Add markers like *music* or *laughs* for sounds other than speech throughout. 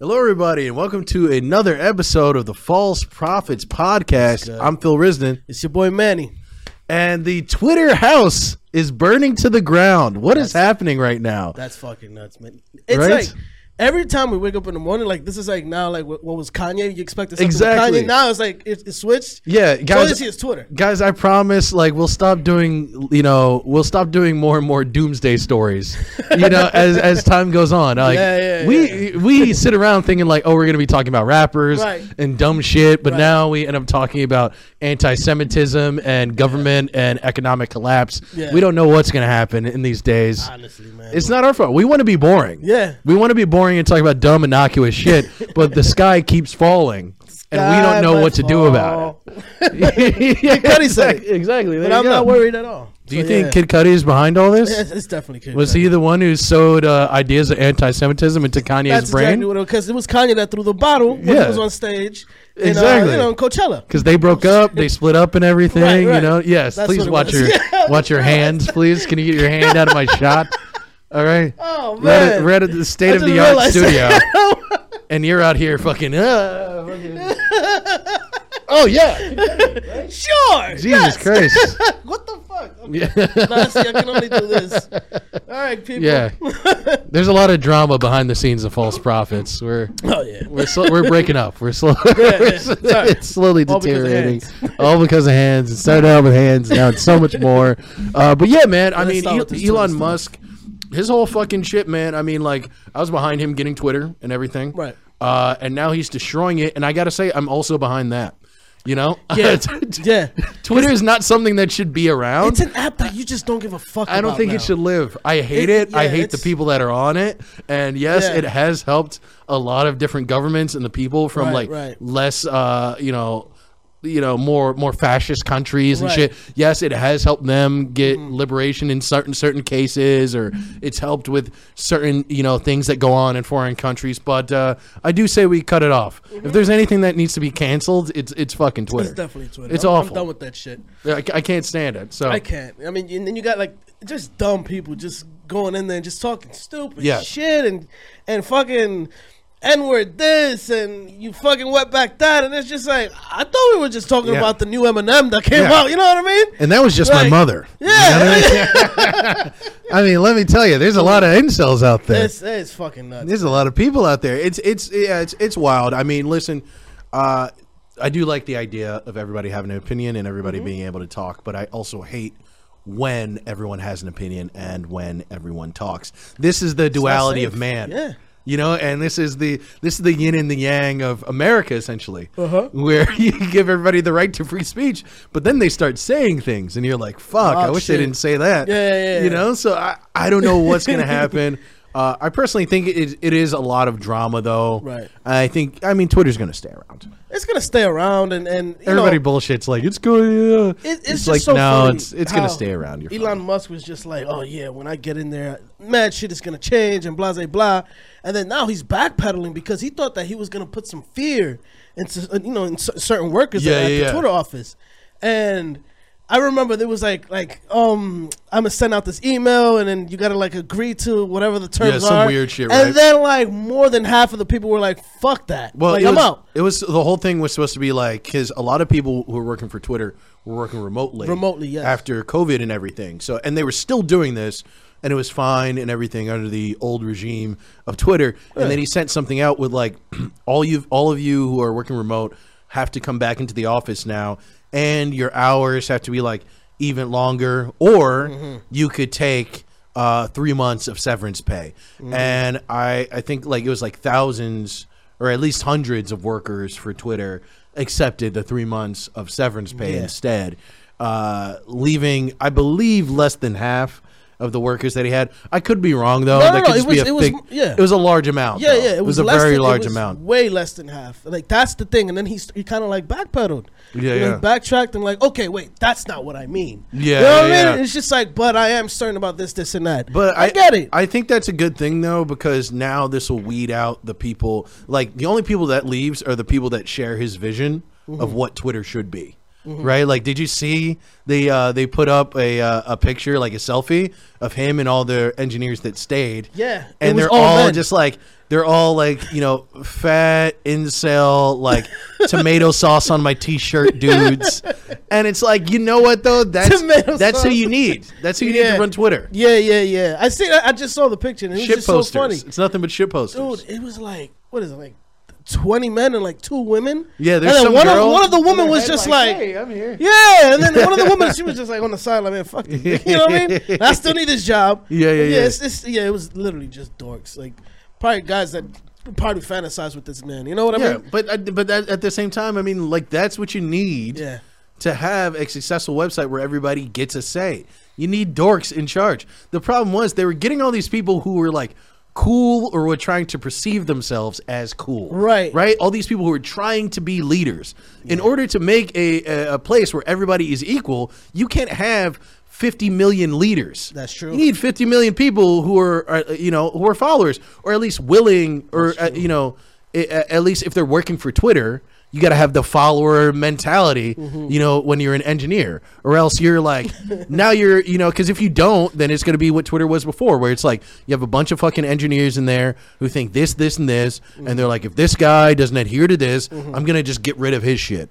Hello, everybody, and welcome to another episode of the False Prophets Podcast. I'm Phil Risden, It's your boy Manny. and the Twitter house is burning to the ground. What is happening right now? That's fucking nuts, man. It's Right? like every time we wake up in the morning, like this is like now, like what, what was Kanye? You expected something Exactly. Kanye. Now it's like it, it switched. Yeah, So guys. see is Twitter. Guys, I promise, like, we'll stop doing, you know, we'll stop doing more and more doomsday stories, you know, *laughs* as as time goes on. Like, Yeah, yeah, we we sit around thinking like, oh, we're gonna be talking about rappers Right. and dumb shit, but Right. now we end up talking about anti-Semitism and government and economic collapse. Yeah. We don't know what's gonna happen in these days. Honestly, man. It's not our fault. We want to be boring. Yeah. We want to be boring and talk about dumb, innocuous shit, but the sky keeps falling. And we don't know what to do about it. *laughs* yeah, Cudi said exactly. exactly. There But you I'm go. not worried at all. Do you So, think yeah. Kid Cudi is behind all this? It's, it's definitely Kid Was Cudi. he the one who sowed uh, ideas of anti-Semitism into Kanye's That's brain? exactly what it because it was Kanye that threw the bottle when Yeah. he was on stage. In, Exactly. Uh, you know, Coachella. Because they broke up, they split up, and everything. Right, You right. know. Yes. That's please what it watch was. your watch your *laughs* hands, please. Can you get your hand out of my *laughs* shot? All right. Oh We're at, we're at the state of the art studio, *laughs* and you're out here fucking. Uh, fucking- *laughs* oh yeah. *laughs* sure. Jesus yes. Christ. what the fuck? Okay. Yeah. I can only do this. All right, people. Yeah. There's a lot of drama behind the scenes of false prophets. We're Oh yeah. we're sl- we're breaking up. We're slow. yeah. Sorry. it's slowly All deteriorating. hands. All because of hands. It started out with hands. Now it's so much more. Uh, but yeah, man. I mean, El- Elon Musk, his whole fucking shit, man. I mean, like I was behind him getting Twitter and everything. Right. Uh, and now he's destroying it. And I gotta say, I'm also behind that. You know. *laughs* Yeah. yeah. Twitter is not something that should be around. It's an app that you just don't give a fuck I don't think now. it should live. I hate It- it. I hate the people that are on it. And yes, Yeah. it has helped a lot of different governments and the people from Right, like right. less uh, you know, you know, more more fascist countries and Right. Mm-hmm. shit. Yes, it has helped them get liberation in certain certain cases or it's helped with certain, you know, things that go on in foreign countries, but uh, I do say we cut it off. If there's anything that needs to be canceled, it's it's fucking Twitter. It's definitely Twitter. It's I'm, awful. I'm done with that shit. I, I can't stand it. So I can't. I mean, and then you got like just dumb people just going in there and just talking stupid Yeah. shit and and fucking N word this and you fucking wet back that and it's just like I thought we were just talking Yeah. about the new Eminem that came Yeah. out. You know what I mean? And that was just my mother. Yeah. You know I mean? *laughs* *laughs* I mean, let me tell you, there's a lot of incels out there. It's, it's fucking nuts. There's a lot of people out there. It's it's yeah, it's it's wild. I mean, listen, uh, I do like the idea of everybody having an opinion and everybody Mm-hmm. being able to talk, but I also hate when everyone has an opinion and when everyone talks. This is the duality of man. Yeah. You know, and this is the this is the yin and the yang of America essentially, Uh-huh. where *laughs* you give everybody the right to free speech, but then they start saying things, and you're like, "Fuck, I Oh, wish shit. they didn't say that." Yeah, yeah, yeah. You know, so I, I don't know what's gonna *laughs* happen. Uh, I personally think it, it is a lot of drama, though. Right. I think I mean Twitter's gonna stay around. It's gonna stay around and and you Everybody know, bullshits like it's going. It, it's, just like so no, funny it's it's gonna stay around. You're Elon fine. Musk was just like, oh yeah, when I get in there, mad shit is gonna change and blah blah blah, and then now he's backpedaling because he thought that he was gonna put some fear into uh, you know in certain workers Yeah, at, yeah, the yeah. Twitter office, and. I remember there was like like um I'm gonna send out this email and then you gotta like agree to whatever the terms yeah, some are. weird shit, And then like more than half of the people were like, "Fuck that!" Well, like it I'm was, out It was the whole thing was supposed to be like because a lot of people who were working for Twitter were working remotely, Remotely, yes. after COVID and everything. So and they were still doing this, and it was fine and everything under the old regime of Twitter. And then he sent something out with like *clears throat* all you all of you who are working remote have to come back into the office now, and your hours have to be like even longer, or Mm-hmm. you could take uh, three months of severance pay. Mm-hmm. And I, I think like it was like thousands or at least hundreds of workers for Twitter accepted the three months of severance pay Yeah. instead, uh, leaving I believe less than half of the workers that he had. I could be wrong though. No, that no, could it just be was- a it was- yeah. it was a large amount. Yeah, though. yeah, it was, a very than, large it amount. way less than half. Like that's the thing, and then he st- he kind of like backpedaled. Yeah, yeah. Backtracked and like, okay, wait, that's not what I mean. Yeah, you know what yeah, I yeah. mean. It's just like, but I am certain about this, this, and that. But I, get it. I think that's a good thing though because now this will weed out the people. Like the only people that leaves are the people that share his vision Mm-hmm. of what Twitter should be. Right? Like, did you see they uh, they put up a uh, a picture like a selfie of him and all the engineers that stayed? Yeah, and they're all all just like they're all like you know fat incel like *laughs* tomato sauce on my t-shirt dudes, and it's like you know what though that's Tomato that's who you need. That's who you need Yeah. to run Twitter. Yeah, yeah, yeah. I see. I just saw the picture and it was Shit just so funny, It's nothing but shit posters. dude. It was like what is it like? Twenty men and like two women. Yeah, there's and then some one girl of one of the women was just like, "Hey, I'm here." yeah, and then one of the women she was *laughs* just like on the side like, man, fuck this. *laughs* *laughs* You know what I mean? I still need this job. Yeah, yeah, But yeah. It's, it's, yeah, it was literally just dorks, like probably guys that probably fantasize with this man. You know what I Yeah, mean? but uh, but at, at the same time, I mean, like that's what you need Yeah. to have a successful website where everybody gets a say. You need dorks in charge. The problem was they were getting all these people who were like cool or were trying to perceive themselves as cool. Right. Right? All these people who are trying to be leaders. In order to make a, a, a place where everybody is equal, you can't have 50 million leaders. That's true. You need 50 million people who are, are you know, who are followers or at least willing or uh, you know, at least if they're working for Twitter, you got to have the follower mentality, Mm-hmm. you know, when you're an engineer, or else you're like, *laughs* now you're, you know, because if you don't, then it's going to be what Twitter was before, where it's like you have a bunch of fucking engineers in there who think this, this, and this, Mm-hmm. and they're like, if this guy doesn't adhere to this, I'm going to just get rid of his shit,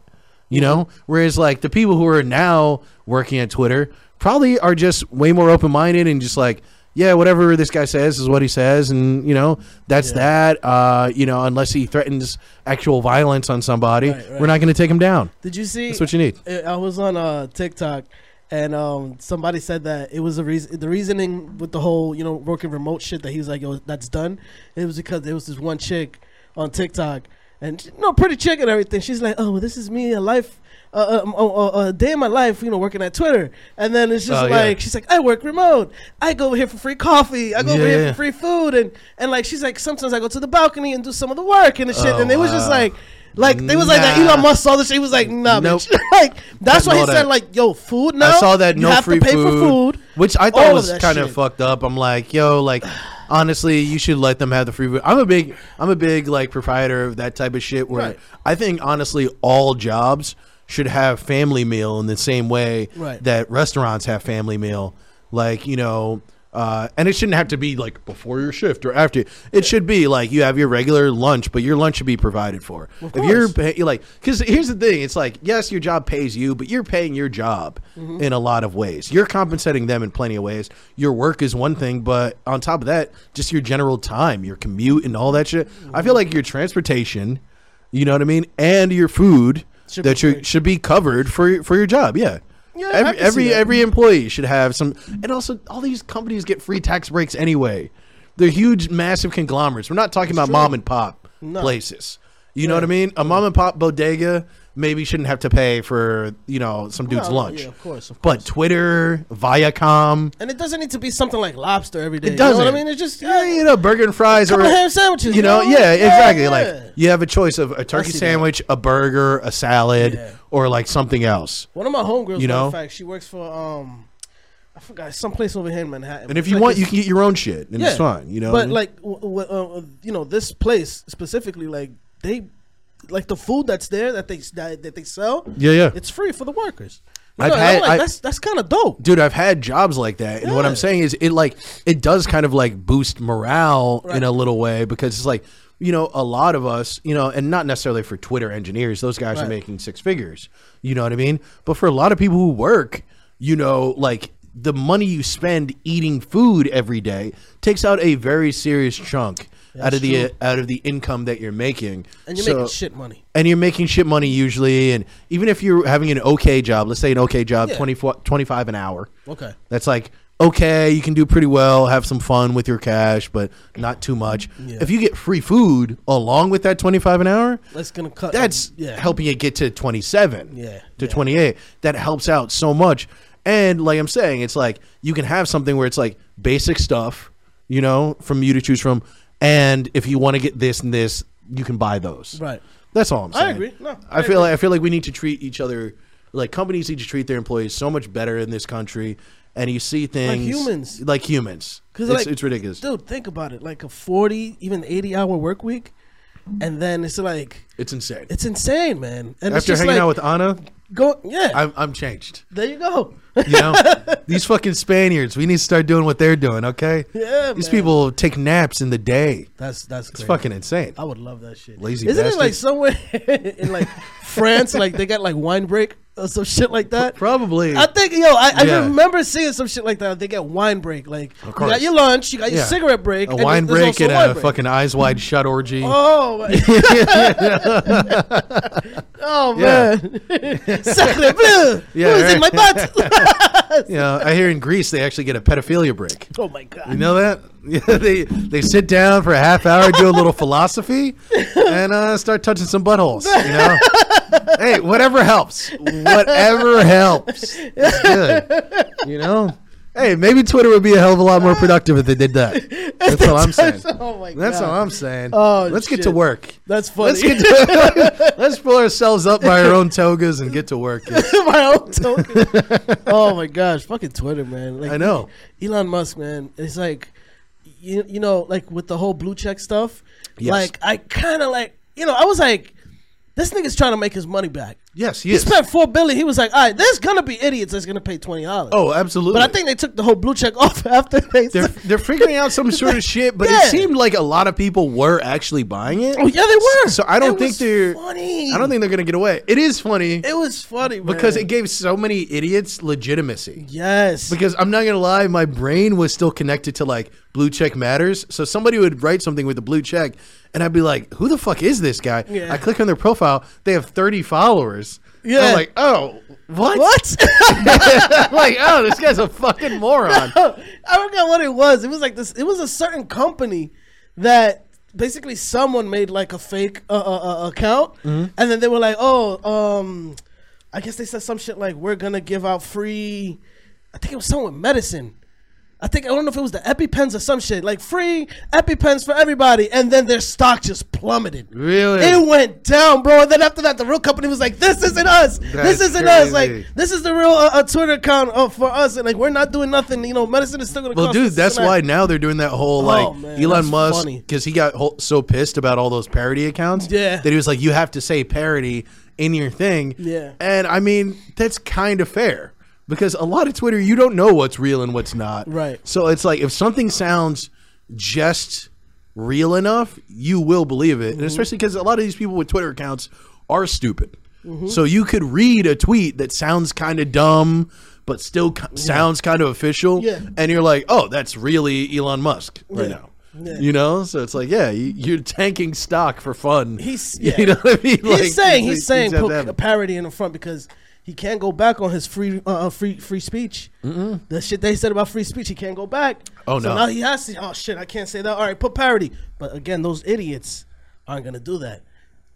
you know? Whereas like the people who are now working at Twitter probably are just way more open minded and just like, yeah, whatever this guy says is what he says, and you know that's that. Uh, you know, unless he threatens actual violence on somebody, Right, right. we're not going to take him down. Did you see? That's what you need. I was on uh, TikTok, and um, somebody said that it was a reason. The reasoning with the whole, you know, working remote shit that he was like, "Yo, that's done." It was because there was this one chick on TikTok, and you know, pretty chick and everything. She's like, "Oh, well, this is me, a life." Uh, uh, uh, uh, a day in my life, you know, working at Twitter, and then it's just Oh, yeah. like she's like, I work remote. I go over here for free coffee. I go over here Yeah. for free food, and and like she's like, sometimes I go to the balcony and do some of the work and the shit. Oh, and it was just like, like they was like that. Elon Musk saw this. He was like, nah, Nope. bitch. *laughs* like that's why he all said like, yo, food now. I saw that no you have free to pay food, for food. which I thought was that kind of fucked up. I'm like, yo, like honestly, you should let them have the free food. I'm a big, I'm a big like proprietor of that type of shit. Where Right. I think honestly, all jobs should have family meal in the same way Right. that restaurants have family meal. Like you know. Uh, and it shouldn't have to be like before your shift or after. It should be like you have your regular lunch, but your lunch should be provided for. If you're pay, you're like, because here's the thing: it's like yes, your job pays you, but you're paying your job Mm-hmm. in a lot of ways. You're compensating them in plenty of ways. Your work is one thing, but on top of that, just your general time, your commute, and all that shit. I feel like your transportation, you know what I mean, and your food Should that you should be covered for your- for your job. Yeah. Yeah, every every, every employee should have some, and also all these companies get free tax breaks anyway. They're huge, massive conglomerates. We're not talking about true. mom and pop No. places. You know what I mean? A mom and pop bodega maybe shouldn't have to pay for you know some dude's no, lunch. yeah, of course, of But. Twitter, Viacom, And it doesn't need to be something like lobster every day. it doesn't. You know what I mean? It's just yeah, you know, burger and fries or ham sandwiches. you know, you know? yeah, exactly. Yeah. Like you have a choice of a turkey see that. sandwich, a burger, a salad, or like something else. One of my homegirls, You know? of fact, she works for um, I forgot some place over here in Manhattan. And if you like want, you can get your own shit, and it's fine. You know, But like, w- w- uh, you know, this place specifically, like they, like the food that's there that they that, that they sell, yeah, yeah. it's free for the workers. You I've know, had- like, I- that's that's kind of dope. dude i've had jobs like that and what i'm saying is it like it does kind of like boost morale in a little way because it's like you know a lot of us you know and not necessarily for twitter engineers those guys are making six figures you know what i mean but for a lot of people who work you know like the money you spend eating food every day takes out a very serious chunk out of the true. Uh, out of the income that you're making And you're So- making shit money. and you're making shit money usually and even if you're having an okay job let's say an okay job Yeah. 24 25 an hour Okay. that's like okay you can do pretty well have some fun with your cash but not too much Yeah. if you get free food along with that 25 an hour That's gonna cut. that's yeah. helping you get to 27 Yeah, to yeah. 28 that helps out so much and like i'm saying it's like you can have something where it's like basic stuff you know from you to choose from and if you want to get this and this you can buy those Right. that's all i'm saying I agree. No, I, I feel agree. like i feel like we need to treat each other like companies need to treat their employees so much better in this country and you see things like humans. like humans Because it's, like, it's ridiculous dude. Think about it. Like a forty, even eighty-hour work week, and then it's like it's insane it's insane, man. And after hanging like, out with anna Go, yeah. I'm I'm changed. there you go. You know, *laughs* these fucking Spaniards. We need to start doing what they're doing. Okay. Yeah, These man. people take naps in the day. That's that's It's crazy. fucking insane. I would love that shit. Lazy Isn't it like somewhere *laughs* in like France, like they got like wine break or some shit like that? Probably. I think yo, I, I Yeah. remember seeing some shit like that. They got wine break, like you course. got your lunch, you got your Yeah. cigarette break, a and wine there's break also and wine a break. fucking eyes wide *laughs* shut orgy. Oh, my- *laughs* oh Yeah. man, *laughs* Sacre bleu! Yeah, Who's in my right. butt? Know, I hear in Greece they actually get a pedophilia break. oh my god! You know that? *laughs* Yeah, they they sit down for a half hour, do a little philosophy, and uh, start touching some buttholes. You know, *laughs* hey, whatever helps, whatever helps. It's good. You know, hey, maybe Twitter would be a hell of a lot more productive if they did that. That's all I'm saying. *laughs* oh my god! That's all I'm saying. Oh, let's get to work. That's funny. Let's get to, let's pull ourselves up by our own togas and get to work. my own token. oh my gosh, fucking Twitter, man. Like, I know. Elon Musk, man. It's like, you, you know, like with the whole blue check stuff. Yes. Like, I kind of like, you know, I was like, this nigga's trying to make his money back. Yes, he He is. spent four billion. He was like, all right, there's gonna be idiots that's gonna pay twenty dollars. Oh, absolutely. but I think they took the whole blue check *laughs* off after they. they're they're figuring out some sort of *laughs* shit, but Yeah. it seemed like a lot of people were actually buying it. oh yeah, they were. So I don't It think they're. funny. I don't think they're gonna get away. It is funny it was funny because man. it gave so many idiots legitimacy. yes Because I'm not gonna lie, my brain was still connected to like blue check matters. So somebody would write something with a blue check, and I'd be like, "Who the fuck is this guy?" Yeah. I click on their profile; they have 30 followers. Yeah. I'm like, "Oh, what?" what? *laughs* Like, "Oh, this guy's a fucking moron." *laughs* I forgot what it was. It was like this. It was a certain company that basically someone made like a fake uh, uh, uh, account, Mm-hmm. and then they were like, "Oh, um, I guess they said some shit like we're gonna give out free. I think it was something with medicine." I think I don't know if it was the EpiPens or some shit like free EpiPens for everybody, and then their stock just plummeted. Really? It went down, bro. And then after that, the real company was like, "This isn't us. That's this isn't us. Like, this is the real uh, uh, Twitter account uh, for us, and like, we're not doing nothing. You know, medicine is still gonna Well, cost dude, that's why that." now they're doing that whole Oh, like man, Elon Musk because he got whole, so pissed about all those parody accounts. Yeah. that he was like, you have to say parody in your thing. Yeah. and I mean that's kind of fair because a lot of Twitter you don't know what's real and what's not. Right. So it's like if something sounds just real enough, you will believe it, Mm-hmm. and especially because a lot of these people with Twitter accounts are stupid. Mm-hmm. So you could read a tweet that sounds kind of dumb, but still ki- sounds kind of official, Yeah. and you're like, "Oh, that's really Elon Musk right Yeah. now." Yeah. You know, so it's like, yeah, you, you're tanking stock for fun. He's *laughs* you yeah. know what I mean? he's saying these he's saying put a parody in the front because he can't go back on his free uh, uh, free free speech. The shit they said about free speech, he can't go back. Oh, no. so no. now he has to. Oh shit, I can't say that. All right, put parody. But again, those idiots aren't gonna do that.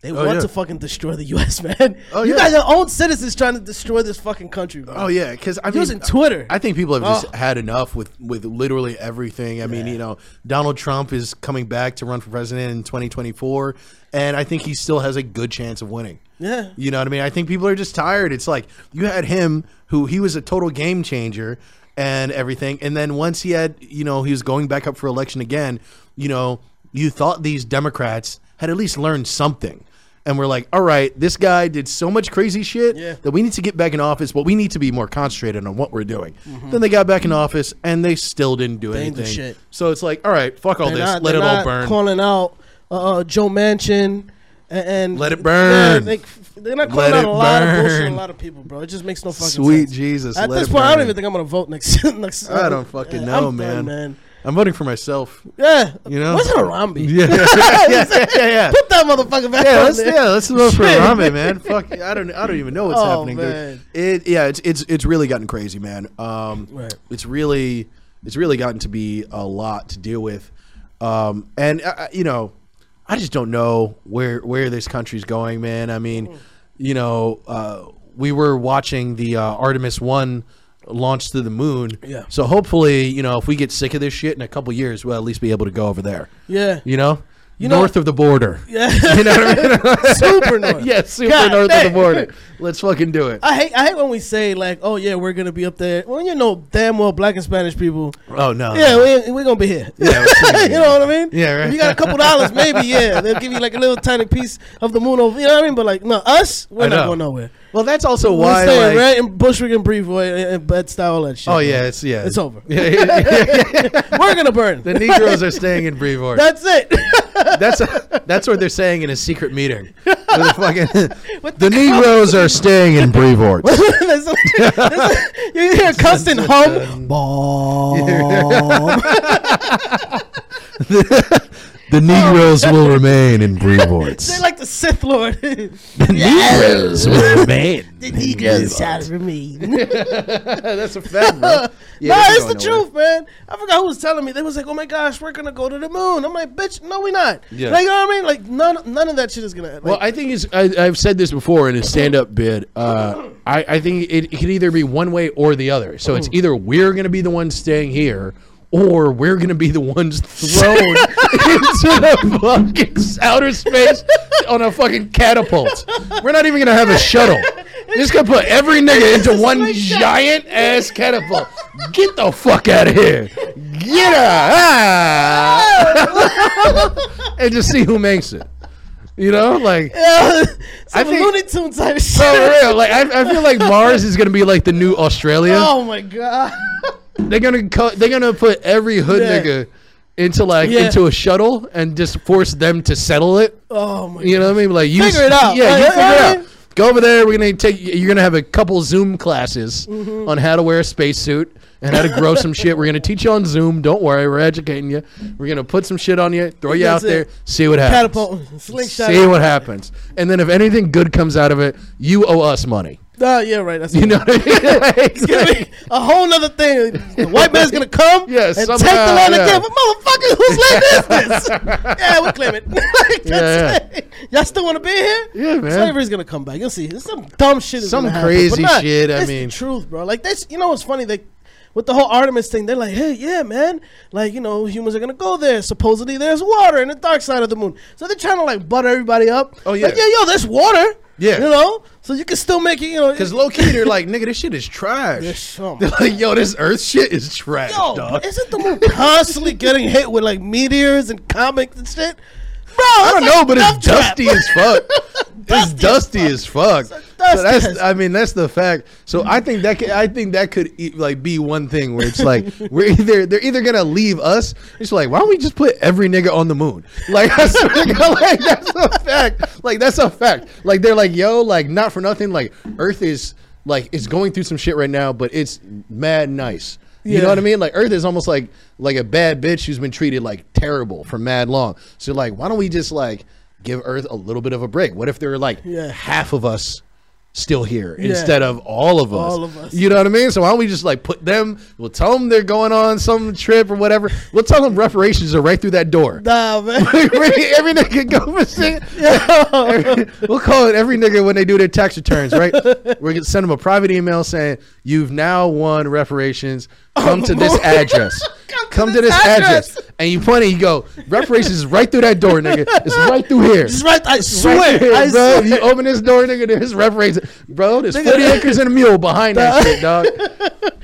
They want Oh, yeah. to fucking destroy the U.S. *laughs* man. Oh, you yeah. guys are own citizens trying to destroy this fucking country. Bro. Oh yeah, because I mean, Using Twitter. I think people have just Oh. had enough with with literally everything. I mean, you know, Donald Trump is coming back to run for president in 2024, and I think he still has a good chance of winning. Yeah. You know what I mean? I think people are just tired. It's like you had him, who he was a total game changer and everything, and then once he had, you know, he was going back up for election again. You know, you thought these Democrats had at least learned something. And we're like, all right, this guy did so much crazy shit Yeah. that we need to get back in office, but we need to be more concentrated on what we're doing. Then they got back in office and they still didn't do Mm-hmm. Anything. So it's like, all right, fuck all They're this, not- let it all burn. Calling out uh, uh, Joe Manchin and, and Let it burn. Yeah, they, are not calling out a lot of bullshit. A lot of people, bro. It just makes no fucking Sweet sense. Jesus, At let this point, I don't even think I'm gonna vote next. *laughs* next I don't *laughs* fucking Yeah, know, I'm man. done, man. I'm voting for myself. Yeah, You know? where's Harambe? *laughs* Yeah, yeah, yeah, yeah. Put that motherfucker back Yeah, let's there. yeah, let's vote for Harambe, man. Fuck, I don't, I don't even know what's Oh, happening, man. dude. It, yeah, it's it's it's really gotten crazy, man. Um, Right. it's really, it's really gotten to be a lot to deal with, um, and uh, uh, you know, I just don't know where where this country's going, man. I mean, you know, uh, we were watching the uh, Artemis One launch to the moon. Yeah. So hopefully, you know, if we get sick of this shit in a couple years, we'll at least be able to go over there. Yeah, You know, You know, north of the border. *laughs* yeah, *laughs* You know what I mean? *laughs* super north. yes, super God north of the border. Let's fucking do it. I hate I hate when we say like, oh yeah, we're gonna be up there. Well, you know damn well black and Spanish people. Oh no. Yeah, we ain't- we're gonna be here. Yeah, we're gonna be you know what I mean? Yeah, right. If you got a couple dollars, maybe yeah, they'll give you like a little tiny piece of the moon over. You know what I mean? But like, no, us, we're I not know. going nowhere. Well, that's also We're why. staying like- right in Bushwick and Brevoort and, and Bed Stuy, all that shit. oh yeah, it's yeah, It's over. Yeah, yeah, yeah, yeah. we're gonna burn. the Negroes are staying in Brevoort. That's it. That's that's what they're saying in a secret meeting. *laughs* The, fucking, the Negroes are staying in *laughs* Brevoort. A- there's a- you hear a constant hum. Bomb. The Negroes will *laughs* remain in Brevoort. They're like the Sith Lord. the *laughs* The Negroes will *laughs* remain. The Negroes shall remain. That's a fact, bro. Yeah, no, it's the nowhere. truth, man. I forgot who was telling me. They was like, "Oh my gosh, we're gonna go to the moon." I'm like, "Bitch, no, we not." Yeah. Like, you know what I mean? Like, none, none of that shit is gonna. Like, Well, I think it's. I, I've said this before in a stand-up bid. Uh, I, I think it, it could either be one way or the other. So it's either we're going to be the ones staying here, or we're going to be the ones *laughs* thrown into the fucking outer space on a fucking catapult. We're not even going to have a shuttle. We're just going to put every nigga into one giant ass catapult. Get the fuck out of here. Get out. *laughs* And just see who makes it. You know, like *laughs* yeah, I some think- Looney Tune type shit. for real. Like I, I feel like Mars is gonna be like the new Australia. Oh my god. They're gonna co- they're gonna put every hood Yeah. nigga into like Yeah. into a shuttle and just force them to settle it. Oh my. You know what I mean? Like you Figure it out. Yeah, Like, you figure it out. Go over there. We're gonna take. You're gonna have a couple Zoom classes Mm-hmm. on how to wear a spacesuit and how to grow some shit. We're gonna teach you on Zoom. Don't worry, we're educating you. We're gonna put some shit on you, throw you That's out there, see what happens. Catapult, slingshot. See what happens. And then if anything good comes out of it, you owe us money. Ah, yeah, right. That's You know what I mean? Like- It's gonna be a whole nother thing. The white man's gonna come Yeah, and take the land yeah. again. But motherfucker, whose land is *laughs* this? yeah, we claim it. *laughs* like, that's Yeah, it. Y'all still want to be here? Yeah, man. Slavery's gonna come back. You'll see. There's some dumb shit. is Some happen, crazy not- shit, I it's mean. the truth, bro. Like this. You know what's funny? They with the whole Artemis thing, they're like, hey, yeah, man, like you know, humans are gonna go there. Supposedly, there's water in the dark side of the moon. So they're trying to like butter everybody up. Oh, yeah. like, yeah, yo, there's water. Yeah. you know, so you can still make it. You know, Because low key, they're *laughs* like, nigga, this shit is trash. Oh They're like, yo, this Earth shit is trash, Yo, dog. isn't the moon constantly getting hit with like meteors and comics and shit? Bro, I don't know, but it's dusty as fuck. *laughs* it's Dusty dusty as as fuck. So that's, as- I mean, that's the fact. So I think that could, I think that could e- like be one thing where it's like *laughs* we're either they're either gonna leave us. It's like why don't we just put every nigga on the moon? *laughs* Like I swear God, like that's a fact. Like that's a fact. Like they're like yo, like not for nothing. Like Earth is like it's going through some shit right now, but it's mad nice. You Yeah. know what I mean? Like Earth is almost like like a bad bitch who's been treated like terrible for mad long. So like, why don't we just like give Earth a little bit of a break? What if there were like Yeah. half of us still here Yeah. instead of all of us? All of us. You know what I mean? So why don't we just like put them? We'll tell them they're going on some trip or whatever. We'll tell them reparations are right through that door. Nah, man. *laughs* every, nigga go *laughs* missing. Every- we'll call it every nigga when they do their tax returns, right? *laughs* We're gonna send them a private email saying you've now won reparations. Come to this oh, address. Come, to, this address. And you point it, you go, reparations is right through that door, nigga. It's *laughs* right through here. It's right. I Right swear. here, I bro. swear. You open this door, nigga. There's reparations, bro. There's 40 acres and a mule behind that shit, dog. *laughs*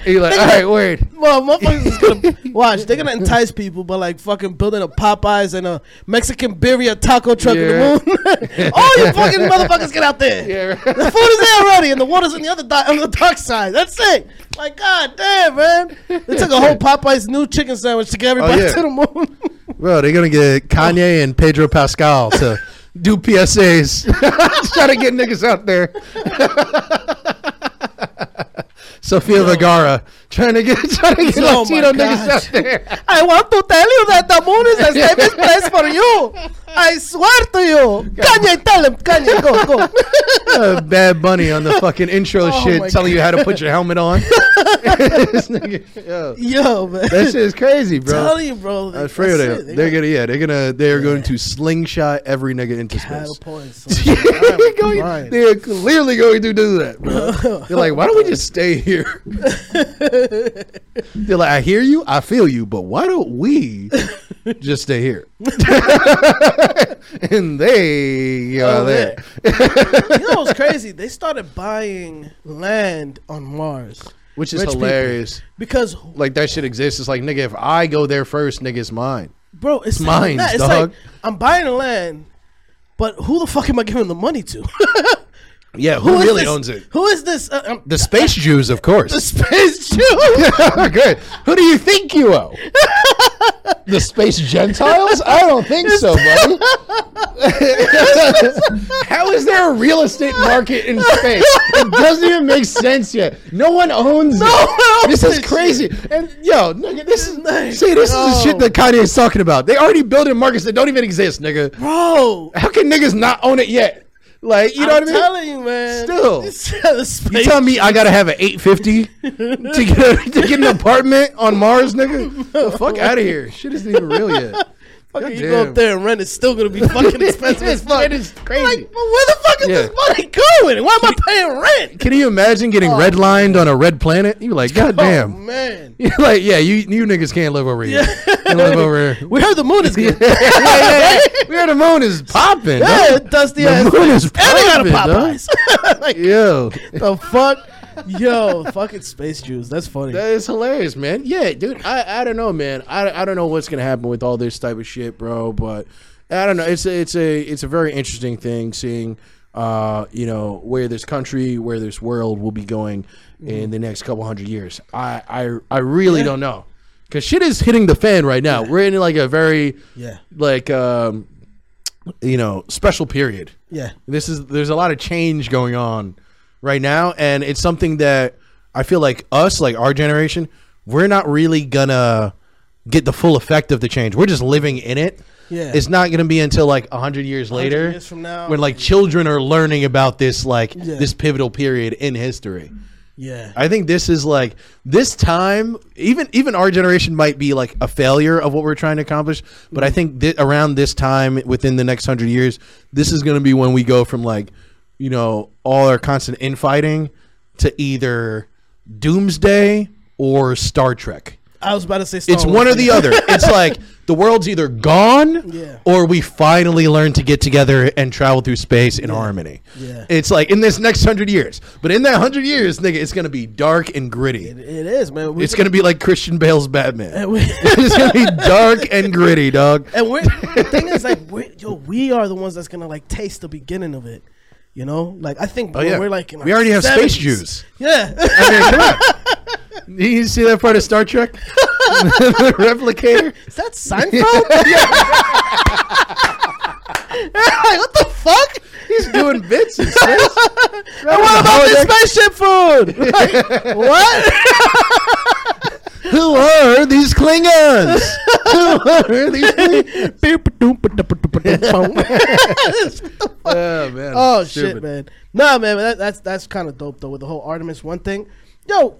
And you're like, all right, word. Well, motherfuckers is gonna *laughs* watch. They're gonna entice people by like fucking building a Popeyes and a Mexican birria taco truck in the moon. All you fucking motherfuckers get out there. Yeah, right. The food is there already, and the water's on the other di- on the dark side. That's it. Like, god damn, man. They took a whole Popeyes new chicken sandwich to get everybody Oh, yeah. to the moon. *laughs* Bro, they're gonna get Kanye and Pedro Pascal to do PSAs, *laughs* *laughs* try to get niggas out there. Sofia Vergara trying to get *laughs* trying to get Oh Latino niggas out there. I want to tell you that the moon is the safest *laughs* place for you. I swear to you. Kanye, tell him. Kanye, go, go. Uh, Bad Bunny on the fucking intro Oh shit, telling you how to put your helmet on. *laughs* Nigga, yo, Yo, man. that shit is crazy, bro. Telling you, bro. I was afraid that. it. They're gonna, yeah, they're gonna, they're going to slingshot every nigga into space. They're going- they're clearly going to do that, bro. They're like, why don't we just stay here? They're like, I hear you, I feel you, but why don't we just stay here. *laughs* and they are Oh, there. you know what's crazy? They started buying land on Mars Which is Rich people. hilarious. because, Like that shit exists. It's like nigga, if I go there first, nigga, it's mine. bro, it's, It's mine, that. It's dog. like I'm buying the land, but who the fuck am I giving the money to? *laughs* Yeah, who really this- owns it? Who is this? Uh, um, The space Jews, of course. the space *laughs* Jews. *laughs* Good. Who do you think you owe? *laughs* the space Gentiles? I don't think so, buddy. How is there a real estate market in space? It doesn't even make sense yet. No one owns No it. one owns this is crazy. And yo, nigga, this is Nice. See, this is the shit that Kanye is talking about. They already building markets that don't even exist, nigga. Bro, How can niggas not own it yet? Like, you know I'm what I mean? telling you, man. Still. *laughs* You telling me I gotta have an 850 to get a, *laughs* to get an apartment on Mars, nigga? The fuck out of here. Shit isn't even real yet. Fucking you go up there and rent, it's still gonna be *laughs* fucking expensive as fuck. It is crazy. Like, but where the fuck is Yeah. this money going? Why am I paying rent? Can you imagine getting oh, redlined on a red planet? You're like, God *laughs* Oh damn. man, *laughs* You're like, yeah, you you niggas can't live over here. Can't live over here. we heard the moon is good. yeah, yeah, yeah. We heard the moon is popping. Yeah, dog. dusty The ass. moon is And they got a popping, dog. Popeyes. like, Yo, the fuck? Yo, fucking space Jews. That's funny. that is hilarious, man. Yeah, dude. I, I don't know, man. I, I don't know what's gonna happen with all this type of shit, bro. But I don't know. It's a, it's a it's a very interesting thing seeing, uh, you know, where this country, where this world will be going in the next couple hundred years. I I, I really Yeah. don't know. Cause shit is hitting the fan right now. We're in like a very yeah, like um, you know special period. yeah. This is there's a lot of change going on right now, and it's something that I feel like us, like our generation, we're not really gonna get the full effect of the change. We're just living in it. Yeah. It's not gonna be until like a hundred years later, years from now. when like children are learning about this like Yeah. this pivotal period in history. Yeah. I think this is like this time. Even even our generation might be like a failure of what we're trying to accomplish. But I mm-hmm. think that around this time, within the next hundred years, this is going to be when we go from like, you know, all our constant infighting to either Doomsday or Star Trek. I was about to say Star It's Wars. one or the other. *laughs* It's like the world's either gone Yeah. or we finally learn to get together and travel through space in harmony. Yeah. It's like in this next hundred years. But in that hundred years, nigga, it's gonna be dark and gritty. It, it is, man. We- It's gonna be like Christian Bale's Batman. we, *laughs* it's gonna be dark and gritty, dog. and we're the thing is like yo, we are the ones that's gonna like taste the beginning of it. You know, like I think Oh, yeah. we're like We already have space 70s. Jews. Yeah, I mean, come on. You see that part of Star Trek? the *laughs* replicator? is that Seinfeld? *laughs* *laughs* like, what the fuck? He's doing bits. And what about this spaceship food? Like, what? Who are these Klingons? Who are these Klingons? *laughs* Oh man. oh Stupid. shit, man. Nah, man, that, that's that's kind of dope though with the whole Artemis one thing. Yo,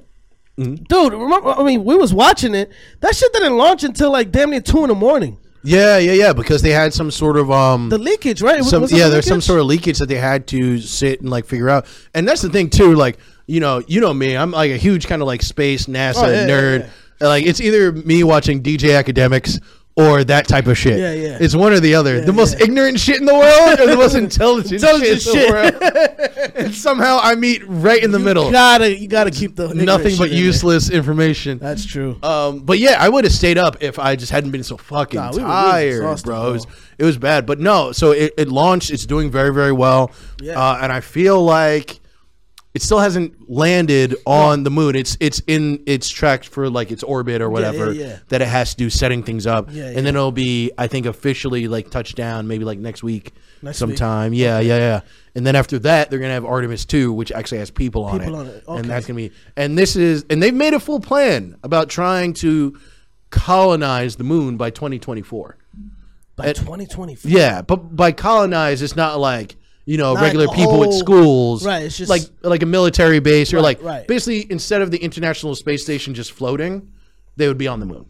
Mm-hmm. dude, remember? I mean, we was watching it. That shit didn't launch until like damn near two in the morning. Yeah, yeah, yeah. Because they had some sort of um. The leakage, right? Some, was yeah, the there's some sort of leakage that they had to sit and like figure out. And that's the thing too. Like you know, you know me. I'm like a huge kind of like space NASA Oh, yeah, yeah, nerd. Like it's either me watching DJ Akademiks or that type of shit. Yeah, yeah. It's one or the other. Yeah, the most yeah. ignorant shit in the world or the most intelligent, *laughs* Intelligent shit, in the world. *laughs* and somehow I meet right in the You middle. gotta, you gotta keep the Nothing but shit in useless information. That's true. Um, but yeah, I would have stayed up if I just hadn't been so fucking Nah, we tired, bro. bro. It was, it was bad. But no, so it, it launched. It's doing very, very well. Yeah. Uh, and I feel like it still hasn't landed on the moon. It's it's in its track for like its orbit or whatever yeah, yeah. that it has to do setting things up. Yeah, and then it'll be, I think, officially like touchdown maybe like next week Next sometime. Yeah, yeah, yeah. And then after that, they're gonna have Artemis two, which actually has people on People it. on it, And that's gonna be and this is and they've made a full plan about trying to colonize the moon by 2024. By 2024. Yeah, but by colonize, it's not like you know Not regular people whole- schools, Right, it's just- like like a military base or Right, like right. basically instead of the International Space Station just floating, they would be on the moon,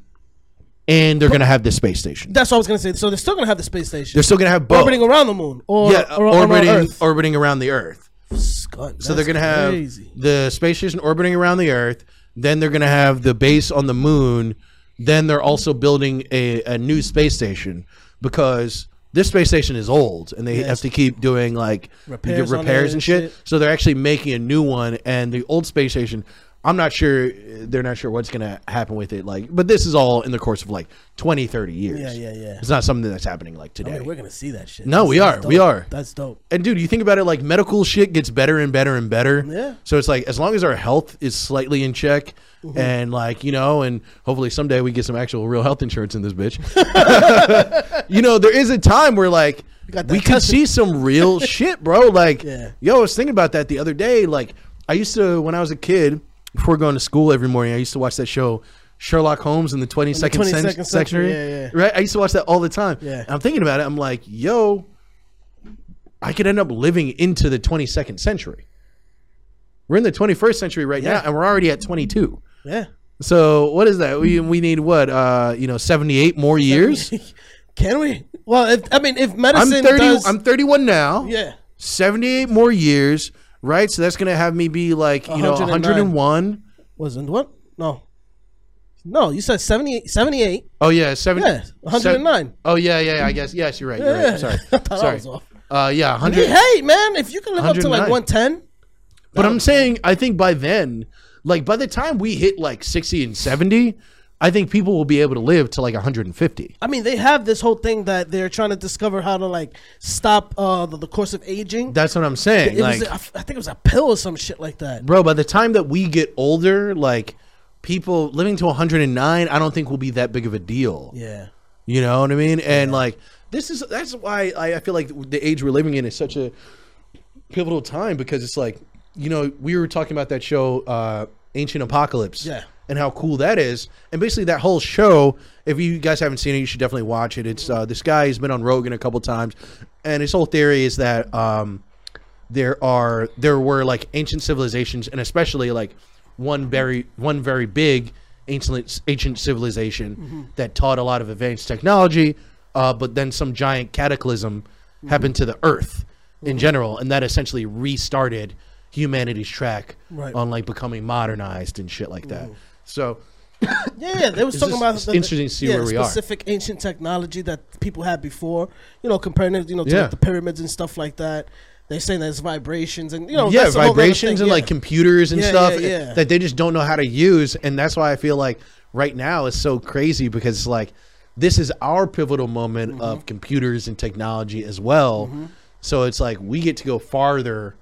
and they're gonna have this space station. That's what I was gonna say. So they're still gonna have the space station They're still gonna have both. orbiting around the moon, or yeah, or, or orbiting around orbiting around the Earth. So they're gonna have the space station orbiting around the Earth. Then they're gonna have the base on the moon then they're also building a, a new space station because this space station is old and they Yes. have to keep doing like Repairs repairs and shit. shit. So they're actually making a new one, and the old space station. I'm not sure. They're not sure what's going to happen with it. Like, but this is all in the course of like 20, 30 years. Yeah, yeah, yeah. It's not something that's happening like I today. mean, we're gonna see that shit. No, That's- we are. We are. That's dope. and dude, you think about it, like medical shit gets better and better and better. Yeah. So it's like as long as our health is slightly in check, Mm-hmm. and like you know, and hopefully someday we get some actual real health insurance in this bitch. *laughs* you know, there is a time where like we could see some real *laughs* shit, bro. Like, Yeah. yo, I was thinking about that the other day. Like, I used to when I was a kid, before going to school every morning, I used to watch that show. Sherlock Holmes in the 22nd, 22nd century, century. yeah, yeah. Right? I used to watch that all the time. Yeah. And I'm thinking about it. I'm like, yo, I could end up living into the 22nd century. We're in the 21st century right Yeah. now, and we're already at 22. Yeah. So what is that? We we need what? Uh, you know, 78 more years. *laughs* Can we? Well, if, I mean, if I'm medicine 30. does, I'm 31 now. yeah, 78 more years, right? So that's gonna have me be like you know 101. wasn't what? No, no. You said 78, 78. Oh yeah, 70. Yeah, 109. Oh yeah, yeah. yeah, I guess yes, you're right. You're Yeah, right. Sorry, *laughs* I thought I sorry. was off. Uh, yeah, 100. hey, man, if you can live up to like 110, But I'm saying, I think by then, like by the time we hit like 60 and 70, I think people will be able to live to like 150. I mean, they have this whole thing that they're trying to discover how to like stop uh, the, the course of aging. That's what I'm saying. it like, was, I think it was a pill or some shit like that. bro, by the time that we get older, like people living to 109, I don't think will be that big of a deal. Yeah, You know what I mean? And like this is that's why I, I feel like the age we're living in is such a pivotal time because it's like you know we were talking about that show uh, Ancient Apocalypse. Yeah. And how cool that is, and basically that whole show. If you guys haven't seen it, you should definitely watch it. It's uh, this guy has been on Rogan a couple times, and his whole theory is that um, there are there were like ancient civilizations and especially like one very one very big ancient ancient civilization that taught a lot of advanced technology uh, but then some giant cataclysm happened to the earth in general and that essentially restarted humanity's track Right. on like becoming modernized and shit like that so yeah, yeah. They was talking about the- interesting to see yeah, where we are. specific ancient technology that people had before. You know, comparing it, you know, to Yeah. like the pyramids and stuff like that. They're saying there's vibrations and you know, yeah, that's a whole other vibrations and yeah. like computers and stuff that they just don't know how to use, and that's why I feel like right now it's so crazy because it's like this is our pivotal moment Mm-hmm. of computers and technology as well. So it's like we get to go farther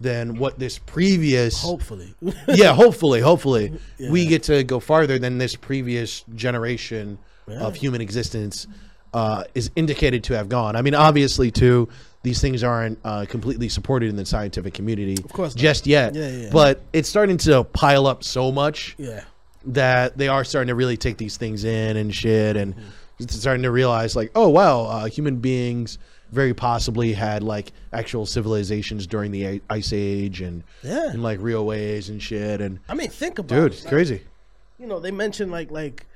than what this previous Hopefully, *laughs* yeah, hopefully, hopefully, we get to go farther than this previous generation of human existence uh, is indicated to have gone. I mean, obviously, too, these things aren't uh, completely supported in the scientific community, of course not. just yet. Yeah, yeah. But it's starting to pile up so much yeah. that they are starting to really take these things in and shit, and starting to realize, like, oh wow, uh, human beings very possibly had like actual civilizations during the ice age and Yeah. in like real ways and shit and I mean, think about dude it. it's crazy you know they mentioned like like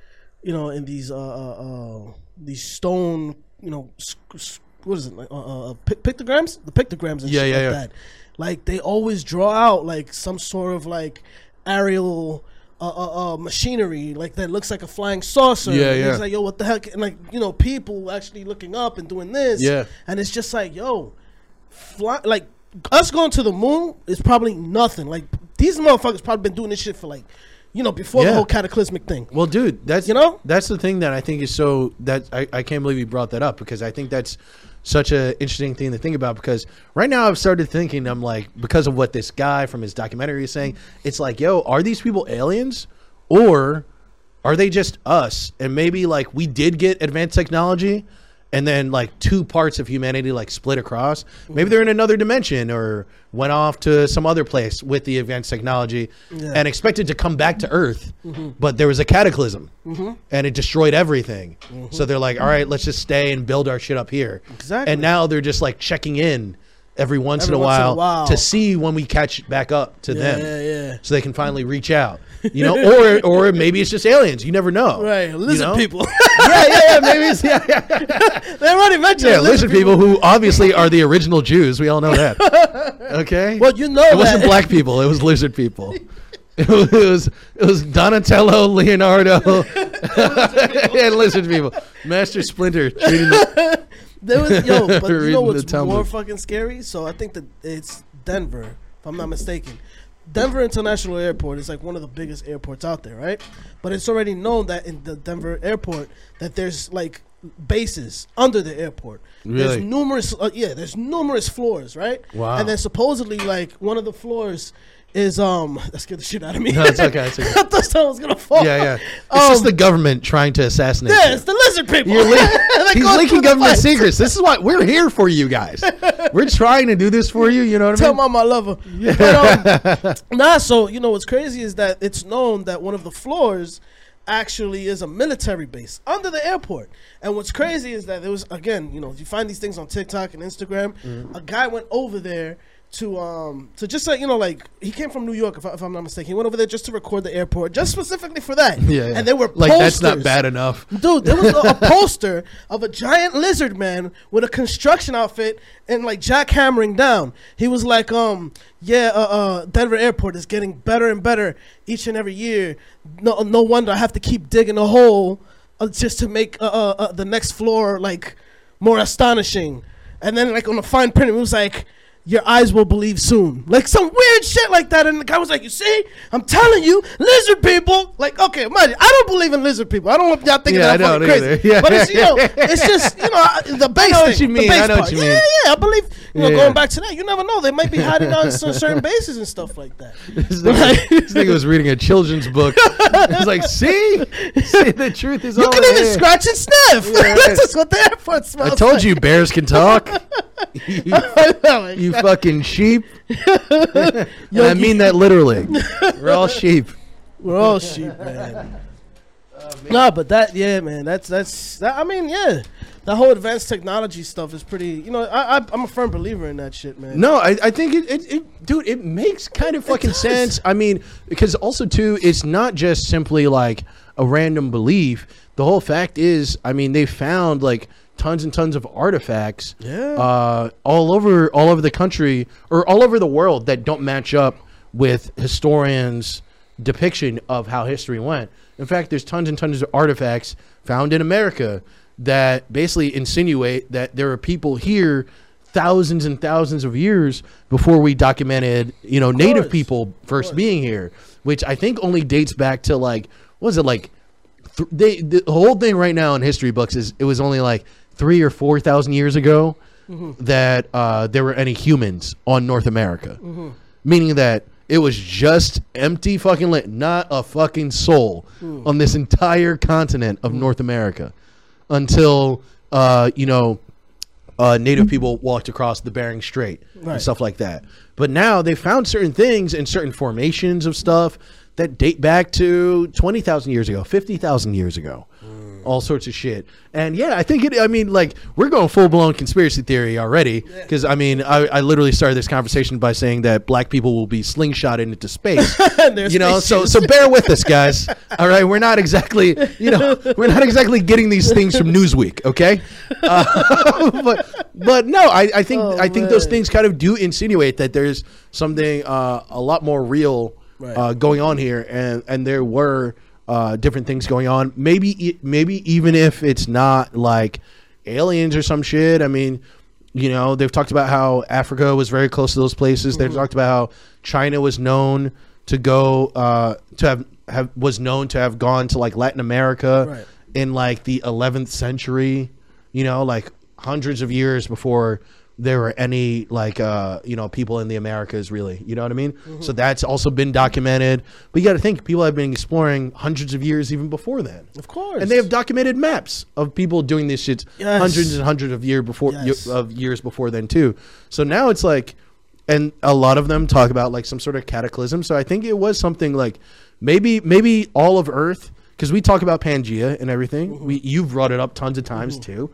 you know in these uh uh, uh these stone you know what is it like uh, uh pic- pictograms the pictograms and Yeah, shit yeah, like yeah. that like they always draw out like some sort of like aerial uh, uh, uh, machinery like that looks like a flying saucer Yeah, And yeah. it's like yo what the heck and like you know people actually looking up and doing this Yeah. and it's just like yo fly like us going to the moon is probably nothing like these motherfuckers probably been doing this shit for like you know before the whole cataclysmic thing well dude that's You know? that's the thing that i think is so that i, I can't believe you brought that up because i think that's such a interesting thing to think about because right now i've started thinking i'm like because of what this guy from his documentary is saying it's like yo are these people aliens or are they just us? And maybe like we did get advanced technology and then like two parts of humanity like split across. Maybe they're in another dimension or went off to some other place with the advanced technology Yeah. and expected to come back to earth mm-hmm. but there was a cataclysm. Mm-hmm. And it destroyed everything. Mm-hmm. So they're like all right let's just stay and build our shit up here. Exactly. and now they're just like checking in every once, Every in, a once in a while to see when we catch back up to Yeah, them. yeah, yeah. so they can finally reach out you know? *laughs* Or or maybe it's just aliens. You never know. Right, you lizard know? people. *laughs* yeah yeah yeah. Maybe it's yeah yeah, *laughs* they already mentioned yeah lizard people. who obviously are the original jews. We all know that. Okay? Well, you know it wasn't black people. It was lizard people. It was it was Donatello, Leonardo, and lizard people. Master Splinter treating the, There was yo, *laughs* but you know what's more fucking scary? So I think that it's Denver, if I'm not mistaken. Denver International Airport is like one of the biggest airports out there, right? But it's already known that in the Denver airport that there's like bases under the airport. Really? There's numerous, uh, yeah, there's numerous floors, right? Wow. And then supposedly like one of the floors is um that scared the shit out of me. No, it's okay, it's *laughs* okay. I thought someone was gonna fall. yeah, yeah. It's just Um, the government trying to assassinate. Yeah, you. it's the lizard people. You're leak- *laughs* he's leaking government secrets. This is why we're here for you guys. *laughs* We're trying to do this for you. You know what I Tell mean? mom I love her. But, um, nah, so you know what's crazy is that it's known that one of the floors actually is a military base under the airport. And what's crazy is that there was again, you know, you find these things on TikTok and Instagram. Mm-hmm. A guy went over there to um to just like you know like he came from New York if, I, if I'm not mistaken. He went over there just to record the airport, just specifically for that. Yeah, *laughs* yeah. And there were like that's not bad enough. Dude, there was a, a *laughs* poster of a giant lizard man with a construction outfit and like jackhammering down. He was like, um, yeah, uh, uh, Denver Airport is getting better and better each and every year. No, no wonder I have to keep digging a hole uh, just to make uh, uh, uh, the next floor like more astonishing. And then like on the fine print, it was like. Your eyes will believe soon. Like some weird shit like that. And the guy was like, You see, I'm telling you, lizard people. Like, okay, imagine, I don't believe in lizard people. I don't want y'all thinking Yeah, that I I'm fucking don't crazy. either. *laughs* Yeah. But it's, you know, it's just, you know, I- the *laughs* base know what you the mean. base I know what you yeah, mean. Yeah, yeah, I believe, you know, Yeah, going back to that, you never know. They might be hiding on cer- *laughs* certain bases and stuff like that. This nigga, this nigga was reading a children's book. It's like, see, see, the truth is You can even here. scratch and sniff. That's just what the airport smells I told like. you, bears can talk. you, like, you fucking sheep. *laughs* and I mean that literally. We're all sheep. We're all sheep, man. No, but that, yeah, man. That's that's. That, I mean, yeah, the whole advanced technology stuff is pretty. You know, I, I I'm a firm believer in that shit, man. No, I, I think it, it, it, dude, it makes kind of fucking sense. I mean, because also too, it's not just simply like a random belief. The whole fact is, I mean, they found like tons and tons of artifacts, Yeah. uh, all over all over the country or all over the world that don't match up with historians' depiction of how history went. In fact, there's tons and tons of artifacts found in America that basically insinuate that there are people here thousands and thousands of years before we documented, you know, native people first being here, which I think only dates back to like what was it like th- they the whole thing right now in history books is it was only like 3 or 4,000 years ago that uh, there were any humans on North America. Meaning that it was just empty fucking land, not a fucking soul on this entire continent of North America until uh, you know uh, native people walked across the Bering Strait Right. and stuff like that. But now they found certain things and certain formations of stuff that date back to 20,000 years ago, 50,000 years ago. All sorts of shit. And yeah, I think it, I mean, like, we're going full blown conspiracy theory already. Because, I mean, I, I literally started this conversation by saying that black people will be slingshotted into space. *laughs* You know, so, so bear with us, guys. *laughs* All right. We're not exactly, you know, we're not exactly getting these things from Newsweek, okay? *laughs* Uh, but, but no, I, I think, Oh, I think those things kind of do insinuate that there's something uh, a lot more real Right. uh, going on here, and and there were uh, different things going on. Maybe maybe even if it's not like aliens or some shit. I mean, you know, they've talked about how Africa was very close to those places. Mm-hmm. They've talked about how China was known to go uh, to have have was known to have gone to like Latin America Right. in like the 11th century. You know, like hundreds of years before there were any like uh you know people in the americas really you know what i mean Mm-hmm. so that's also been documented but you got to think people have been exploring hundreds of years even before then Of course. and they have documented maps of people doing this shit Yes. hundreds and hundreds of year before Yes. of years before then too so now it's like and a lot of them talk about like some sort of cataclysm so i think it was something like maybe maybe all of earth because we talk about pangea and everything Mm-hmm. we you've brought it up tons of times too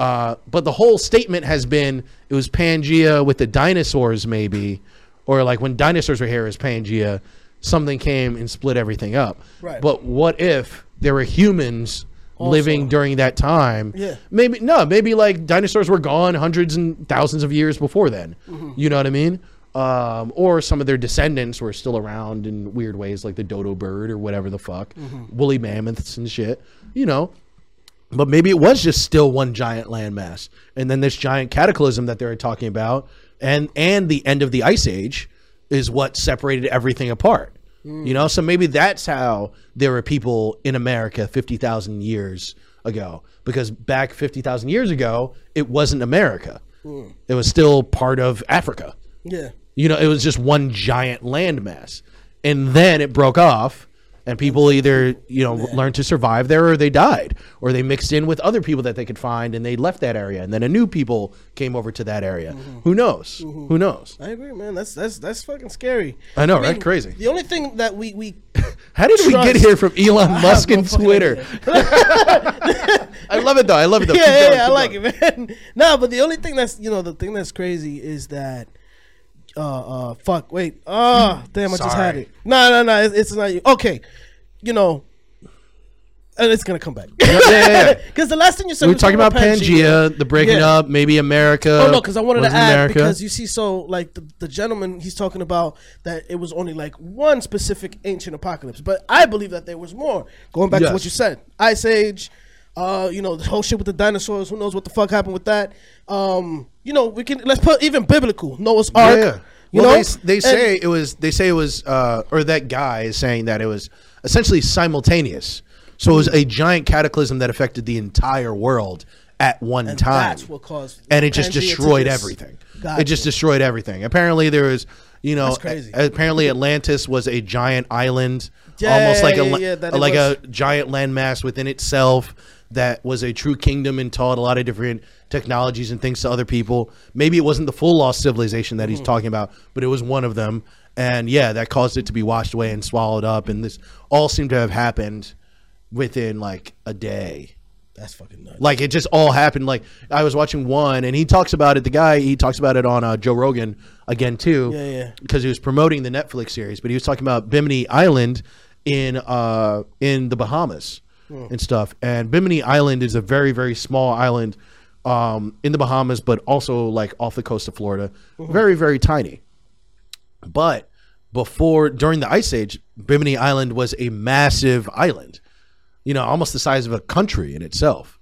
uh, but the whole statement has been it was Pangea with the dinosaurs, maybe, or like when dinosaurs were here, was Pangea. Something came and split everything up. Right. But what if there were humans Also. living during that time? Yeah. Maybe no. Maybe like dinosaurs were gone hundreds and thousands of years before then. Mm-hmm. You know what I mean? Um, or some of their descendants were still around in weird ways, like the dodo bird or whatever the fuck, woolly mammoths and shit. You know, but maybe it was just still one giant landmass, and then this giant cataclysm that they're talking about, and and the end of the ice age is what separated everything apart. Hmm. You know, so maybe that's how there were people in America fifty thousand years ago, because back fifty thousand years ago, it wasn't America; hmm. it was still part of Africa. Yeah. You know, it was just one giant landmass. And then it broke off and people either, you know, learned to survive there or they died or they mixed in with other people that they could find and they left that area and then a new people came over to that area. Mm-hmm. Who knows? Mm-hmm. Who knows? I agree, man. That's that's that's fucking scary. I know, I mean, right? Crazy. The only thing that we we *laughs* How did we get here from *laughs* Elon Musk and fucking Twitter? *laughs* I love it though. I love it though. yeah, Keep yeah, going, yeah, I like going. it, man. no, but the only thing that's you know the thing that's crazy is that uh uh fuck wait oh damn I just had it no no no it's, it's not you okay you know and it's gonna come back Yeah, yeah, yeah. *laughs* because the last thing you said We were talking about Pangea, the breaking Yeah. up, maybe America. Oh no, because I wanted to add America. because you see, so like the, the gentleman he's talking about that it was only like one specific ancient apocalypse, but I believe that there was more. Going back to what you said, Ice Age, uh, you know the whole shit with the dinosaurs. Who knows what the fuck happened with that? Um, you know we can let's put even biblical Noah's Ark. Yeah, yeah. You well, know they, they And- say it was. They say it was, uh, or that guy is saying that it was essentially simultaneous. So it was a giant cataclysm that affected the entire world at one and time. that's what caused and it just destroyed everything. Gotcha. It just destroyed everything. Apparently, there was, you know, a- apparently Atlantis was a giant island, Yeah, almost like a yeah, like was- a giant landmass within itself that was a true kingdom and taught a lot of different technologies and things to other people. Maybe it wasn't the full lost civilization that he's talking about, but it was one of them. And yeah, that caused it to be washed away and swallowed up. And this all seemed to have happened within like a day. That's fucking nuts. Like it just all happened. Like I was watching one, and he talks about it. The guy he talks about it on uh, Joe Rogan again too. Yeah, yeah. Because he was promoting the Netflix series, but he was talking about Bimini Island in uh in the Bahamas Hmm. and stuff. And Bimini Island is a very very small island um in the Bahamas, but also like off the coast of Florida. Mm-hmm. Very very tiny. But before during the ice age, Bimini Island was a massive island you know, almost the size of a country in itself.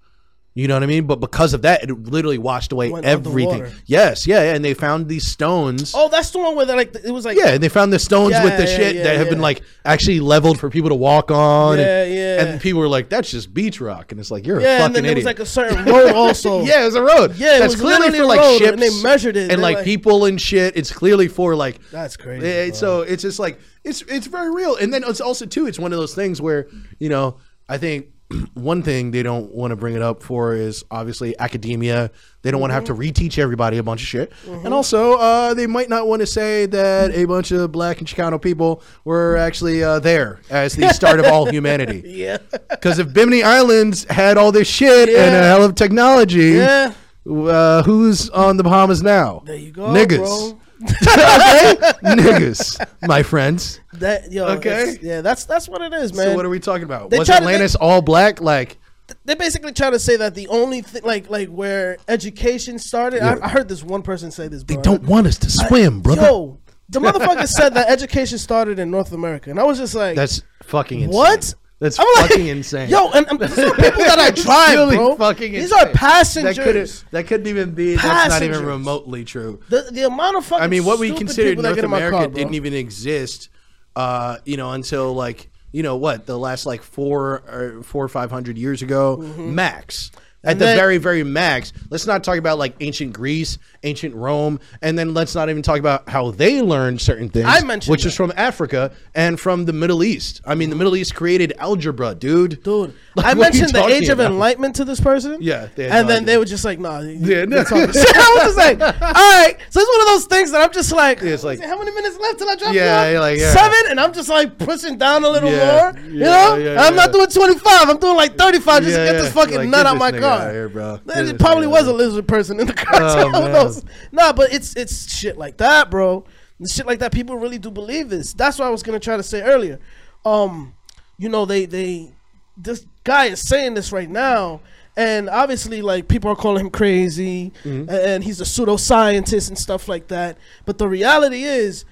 You know what I mean? But because of that, it literally washed away Went everything. underwater. Yes, yeah, yeah, and they found these stones. oh, that's the one where they like it was like Yeah, and they found the stones Yeah, with the yeah, shit yeah, that have been yeah. like actually leveled for people to walk on. Yeah, and, yeah. And people were like, "That's just beach rock," and it's like you're a yeah, fucking and then there idiot. was like a certain *laughs* road also. yeah, it was a road. Yeah, it that's was clearly literally for a like road, ships and they measured it, and they're like, like- people and shit. It's clearly for like That's crazy. yeah, bro. so it's just like it's it's very real, and then it's also too. It's one of those things where you know I think *clears throat* one thing they don't want to bring it up for is obviously academia. They don't want to have to reteach everybody a bunch of shit, and also uh, they might not want to say that a bunch of black and Chicano people were actually uh, there as the start of all *laughs* humanity. yeah, *laughs* Because if Bimini Islands had all this shit and a hell of technology, yeah. uh, who's on the Bahamas now? There you go, niggas. bro. Okay, *laughs* niggas, my friends. That yo, Okay. yeah, that's that's what it is, man. So what are we talking about? They Was try to- Atlantis all black? Like, they basically try to say that the only thing, like like where education started. I, I heard this one person say this. they don't want us to swim, brother. Yo, the motherfucker said that education started in North America, and I was just like, That's fucking insane. what? That's I'm like, fucking insane. Yo, and, and these are people that I *laughs* drive, really bro. fucking These insane. are passengers. That could that couldn't even be. That's not even remotely true. the, the amount of fucking I mean, what we considered North get in my America car, didn't even exist, uh, you know, until like you know what the last like four or four or five hundred years ago, max. At And the then- very, very max. Let's not talk about like ancient Greece, ancient Rome, and then let's not even talk about how they learned certain things. I mentioned which that. is from Africa and from the Middle East. I mean, the Middle East created algebra, dude. Dude, Like, I what are you mentioned the age of about? enlightenment to this person. Yeah, and no then idea. they were just like, "Nah." Yeah, no. *laughs* *laughs* I was just like, "All right." So it's one of those things that I'm just like, it's like- "How many minutes left till I drop Yeah, like, yeah. seven, and I'm just like pushing down a little Yeah, more. yeah, you know, yeah, I'm not doing 25. I'm doing like 35 just Yeah, to get yeah. this fucking Like, nut out my car. here, bro. It probably was a lizard person in the car. Oh, so who man. knows? Nah, but it's it's shit like that, bro. And shit like that. People really do believe this. That's what I was gonna try to say earlier. Um, you know, they they this guy is saying this right now, and obviously, like people are calling him crazy, Mm-hmm. and he's a pseudoscientist and stuff like that. But the reality is,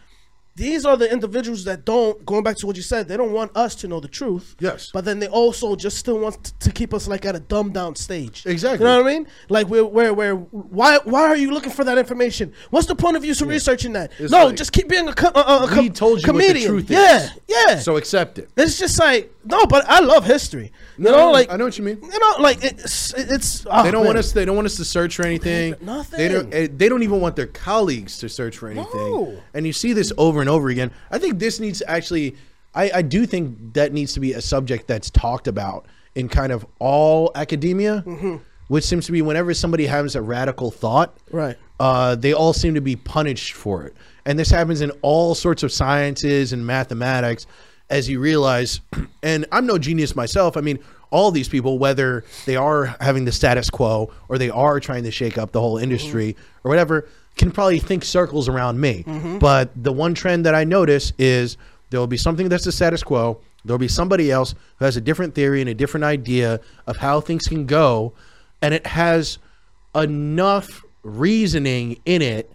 these are the individuals that don't. Going back to what you said, they don't want us to know the truth. Yes. But then they also just still want to keep us like at a dumbed down stage. Exactly. You know what I mean? Like where where where why why are you looking for that information? What's the point of you researching that? It's no, like, just keep being a, co- a, a, a com- told you what the comedian. truth is. yeah, yeah. So accept it. It's just like no, but I love history. You know, like I know what you mean. You know, like it's it's. oh, They don't man. want us. They don't want us to search for anything. Nothing. They don't. eh, They don't even want their colleagues to search for anything. No. And you see this over and over again. I think this needs to actually. I, I do think that needs to be a subject that's talked about in kind of all academia, Mm-hmm. which seems to be whenever somebody has a radical thought, Right. uh, they all seem to be punished for it. And this happens in all sorts of sciences and mathematics, as you realize. *clears throat* And I'm no genius myself. I mean, all these people, whether they are having the status quo or they are trying to shake up the whole industry or whatever, can probably think circles around me. Mm-hmm. But the one trend that I notice is there will be something that's the status quo. There'll be somebody else who has a different theory and a different idea of how things can go. And it has enough reasoning in it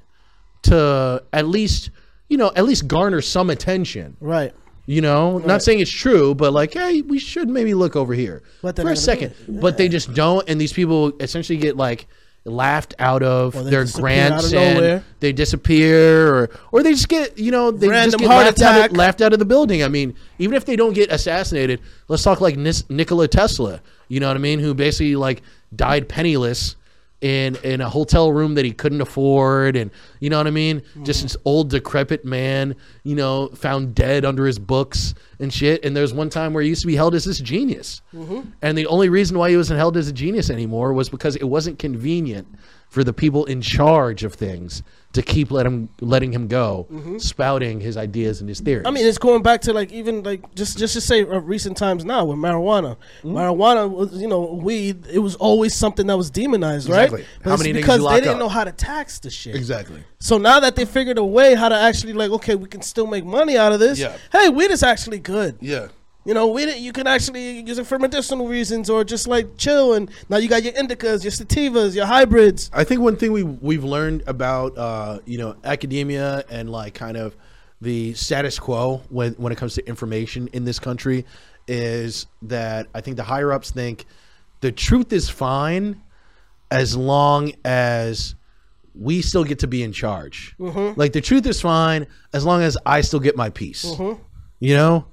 to at least you know at least garner some attention Right. You know not saying it's true but like hey we should maybe look over here for a second it. but they just don't and these people essentially get like laughed out of they their grants of and nowhere. they disappear or or they just get you know they Random just get heart laughed out, attack. of, laughed out of the building i mean even if they don't get assassinated let's talk like Nis- nikola tesla you know what i mean who basically like died penniless in in a hotel room that he couldn't afford and you know what I mean? Just mm. this old decrepit man you know found dead under his books and shit. And there's one time where he used to be held as this genius. Mm-hmm. And the only reason why he wasn't held as a genius anymore was because it wasn't convenient for the people in charge of things to keep let him letting him go spouting his ideas and his theories I mean, it's going back to like even like just just to say uh, recent times now with marijuana. Marijuana was you know weed. It was always something that was demonized, right? Exactly. But How many niggas because they didn't up? know how to tax the shit. exactly So now that they figured a way how to actually like, okay, we can still make money out of this. Yeah. Hey, weed is actually good. yeah You know, weed you can actually use it for medicinal reasons or just like chill. And now you got your indicas, your sativas, your hybrids. I think one thing we we've learned about uh, you know academia and like kind of the status quo when when it comes to information in this country is that I think the higher ups think the truth is fine as long as we still get to be in charge. Like the truth is fine as long as I still get my piece. You know,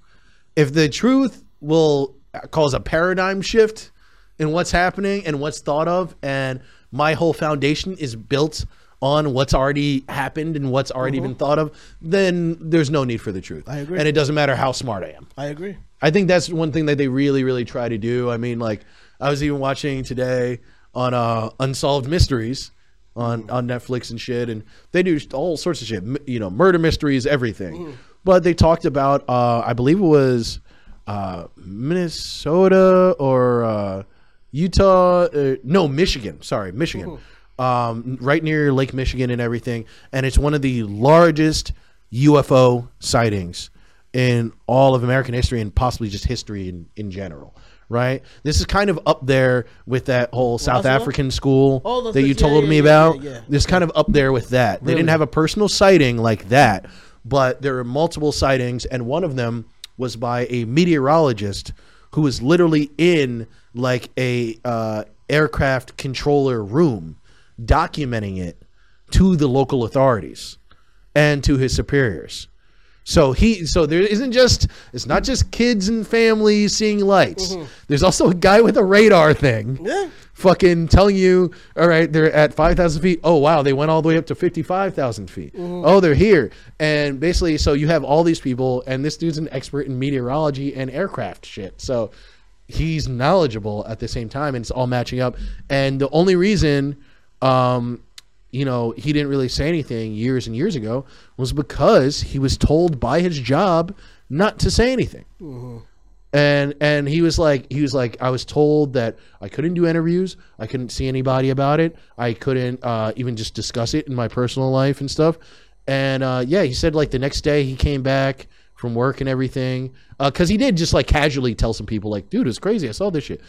if the truth will cause a paradigm shift in what's happening and what's thought of, and my whole foundation is built on what's already happened and what's already been thought of, then there's no need for the truth. I agree. And it doesn't matter how smart I am. I agree. I think that's one thing that they really, really try to do. I mean, like I was even watching today on uh, Unsolved Mysteries on on Netflix and shit, and they do all sorts of shit. You know, murder mysteries, everything. But they talked about, uh, I believe it was uh, Minnesota or uh, Utah. Uh, no, Michigan. Sorry, Michigan. Um, right near Lake Michigan and everything, and it's one of the largest UFO sightings in all of American history and possibly just history in, in general. Right? This is kind of up there with that whole South Roswell? African school Oh, that you yeah, told yeah, me yeah, about. This kind of up there with that. They didn't have a personal sighting like that, but there are multiple sightings, and one of them was by a meteorologist who was literally in like a uh, aircraft controller room, documenting it to the local authorities and to his superiors. So he so there isn't just it's not just kids and families seeing lights. There's also a guy with a radar thing. Yeah. Fucking telling you, all right, they're at 5,000 feet. Oh, wow, they went all the way up to 55,000 feet. Oh, they're here. And basically, so you have all these people, and this dude's an expert in meteorology and aircraft shit. So he's knowledgeable at the same time, and it's all matching up. And the only reason, um, you know, he didn't really say anything years and years ago was because he was told by his job not to say anything. And and he was like he was like I was told that I couldn't do interviews, I couldn't see anybody about it, I couldn't uh, even just discuss it in my personal life and stuff. And uh, yeah, he said like the next day he came back from work and everything. Because he did just like casually tell some people, like, dude, it's crazy. I saw this shit.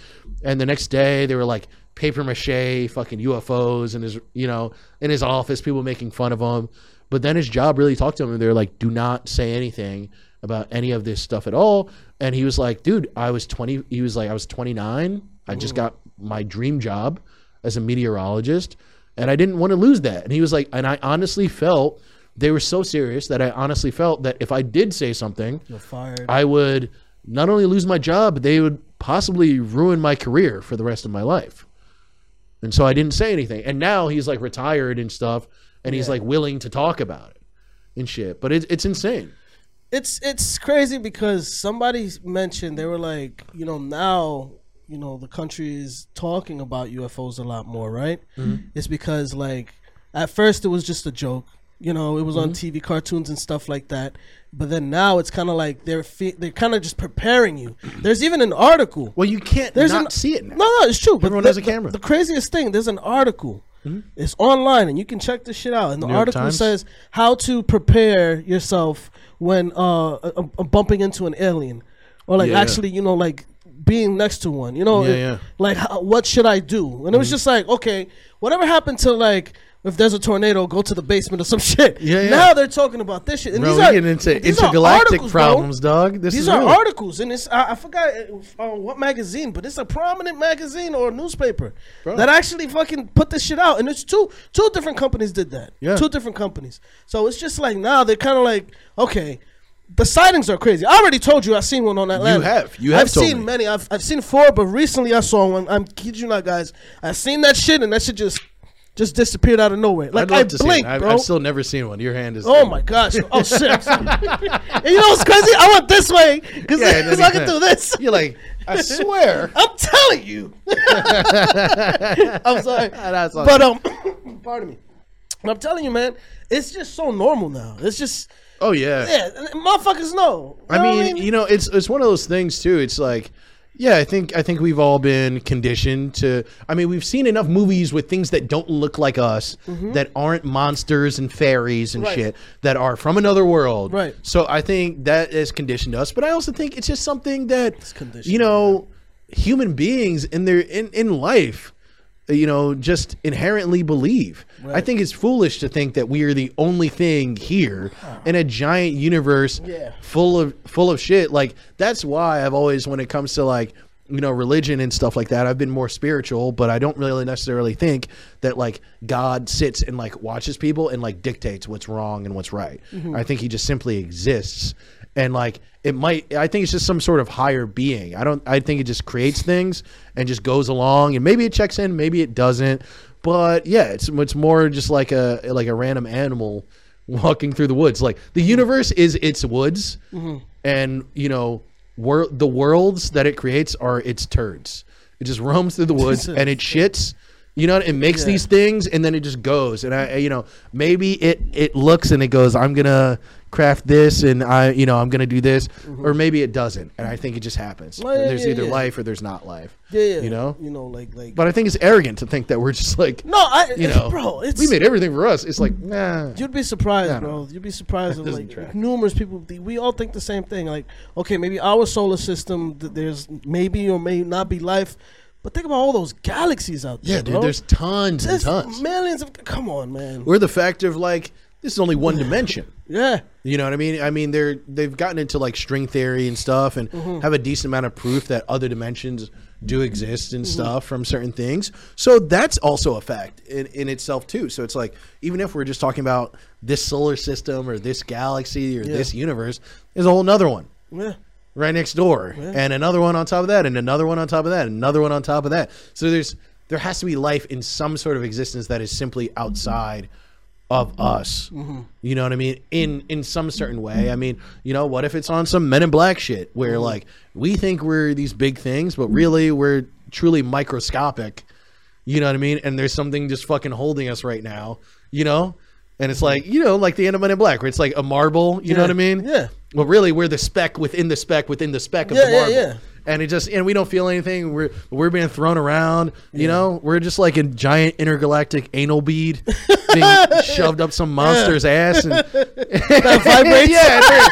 And the next day, they were like paper mache, fucking UFOs in his, you know, in his office, people making fun of him. But then his job really talked to him, and they're like, do not say anything about any of this stuff at all. And he was like, dude, I was 20. He was like, I was 29. I just got my dream job as a meteorologist, and I didn't want to lose that. And he was like, and I honestly felt they were so serious that I honestly felt that if I did say something, You're fired. I would not only lose my job, but they would possibly ruin my career for the rest of my life. And so I didn't say anything. And now he's like retired and stuff, and he's Yeah. like willing to talk about it and shit. But it, it's insane. it's it's crazy because somebody mentioned they were like, you know, now you know the country is talking about UFOs a lot more, right? Mm-hmm. It's because like at first it was just a joke, you know, it was on TV cartoons and stuff like that. But then now it's kind of like they're fe- they're kind of just preparing you. *clears throat* There's even an article. Well, you can't There's not an- see it now. No, no, it's true. But Everyone has a camera. The, the craziest thing, there's an article. It's online, and you can check this shit out. And the New article says how to prepare yourself when uh, uh, uh, bumping into an alien, or like Yeah, yeah. actually, you know, like being next to one. You know, Yeah, it- yeah. like how, what should I do? And it was just like, okay, whatever happened to like. If there's a tornado, go to the basement or some *laughs* shit. Yeah, yeah. Now they're talking about this shit. And Bro, these are, getting into intergalactic articles, bro. problems, dog. This These are real. articles, and it's I, I forgot uh, what magazine, but it's a prominent magazine or newspaper Bro. that actually fucking put this shit out, and it's two two different companies did that. Yeah. two different companies. So it's just like now they're kind of like okay. The sightings are crazy. I already told you I've seen one on Atlanta. have. You have I've seen me. many. I've, I've seen four, but recently I saw one. I'm kidding you not, guys. I've seen that shit, and that shit just just disappeared out of nowhere. Like I blinked, I've, bro. I've still never seen one. Your hand is. Oh my gosh! Oh *laughs* shit! and *laughs* you know what's crazy? I went this way because Yeah, then I can do this. You're like, I swear. *laughs* I'm telling you. I'm sorry, That's all but um, *coughs* pardon me. I'm telling you, man, it's just so normal now. It's just Oh yeah. yeah, motherfuckers know. You I know what mean, you know, it's it's one of those things too. It's like, yeah, I think I think we've all been conditioned to. I mean, we've seen enough movies with things that don't look like us, that aren't monsters and fairies and Mm-hmm. Right. shit, that are from another world. Right. So I think that has conditioned us. But I also think it's just something that you know, human beings in their in in life. You know, just inherently believe. I think it's foolish to think that we are the only thing here in a giant universe Yeah. full of full of shit. Like that's why I've always, when it comes to like you know religion and stuff like that, I've been more spiritual. But I don't really necessarily think that like God sits and like watches people and like dictates what's wrong and what's right. Mm-hmm. I think He just simply exists. And like it might, I think it's just some sort of higher being. I don't. I think it just creates things and just goes along, and maybe it checks in, maybe it doesn't. But yeah, it's it's more just like a like a random animal walking through the woods. Like the universe is its woods, mm-hmm. and you know, wor- the worlds that it creates are its turds. It just roams through the woods *laughs* and it shits. You know, it makes Yeah. these things and then it just goes. And I- you know, maybe it it looks and it goes. I'm gonna craft this and I, you know, I'm gonna do this, mm-hmm. or maybe it doesn't. And I think it just happens. Well, yeah, there's yeah, either yeah. life or there's not life. yeah, yeah, you know? you know, like like. But I think it's arrogant to think that we're just like, no, I, you know, *laughs* bro, it's we made everything for us. It's like, nah. You'd be surprised, bro. You'd be surprised *laughs* of like track. numerous people. We all think the same thing. Like, okay, maybe our solar system, there's maybe or may not be life, but think about all those galaxies out there. Yeah, dude. bro. There's tons and tons. millions of. Come on, man. Or the factor of like, this is only one *sighs* dimension. Yeah, You know what I mean? I mean, they're they've gotten into like string theory and stuff, and Mm-hmm. have a decent amount of proof that other dimensions do exist and Mm-hmm. stuff from certain things. So that's also a fact in, in itself too. So it's like even if we're just talking about this solar system or this galaxy or Yeah. this universe, there's a whole nother one yeah. right next door, and another one on top of that, and another one on top of that, and another one on top of that. So there's there has to be life in some sort of existence that is simply outside of us. You know what I mean? In in some certain way. I mean, you know, what if it's on some Men in Black shit where like we think we're these big things, but really we're truly microscopic. You know what I mean? And there's something just fucking holding us right now. You know. And it's like you know, like the end of Men in Black, where it's like a marble. You know what I mean? Yeah. Well, really, we're the speck within the speck within the speck of Yeah, the yeah, marble. yeah. And it just and we don't feel anything. We're we're being thrown around. You know, we're just like a giant intergalactic anal bead *laughs* being shoved up some monster's ass and *laughs* That vibrates. yeah,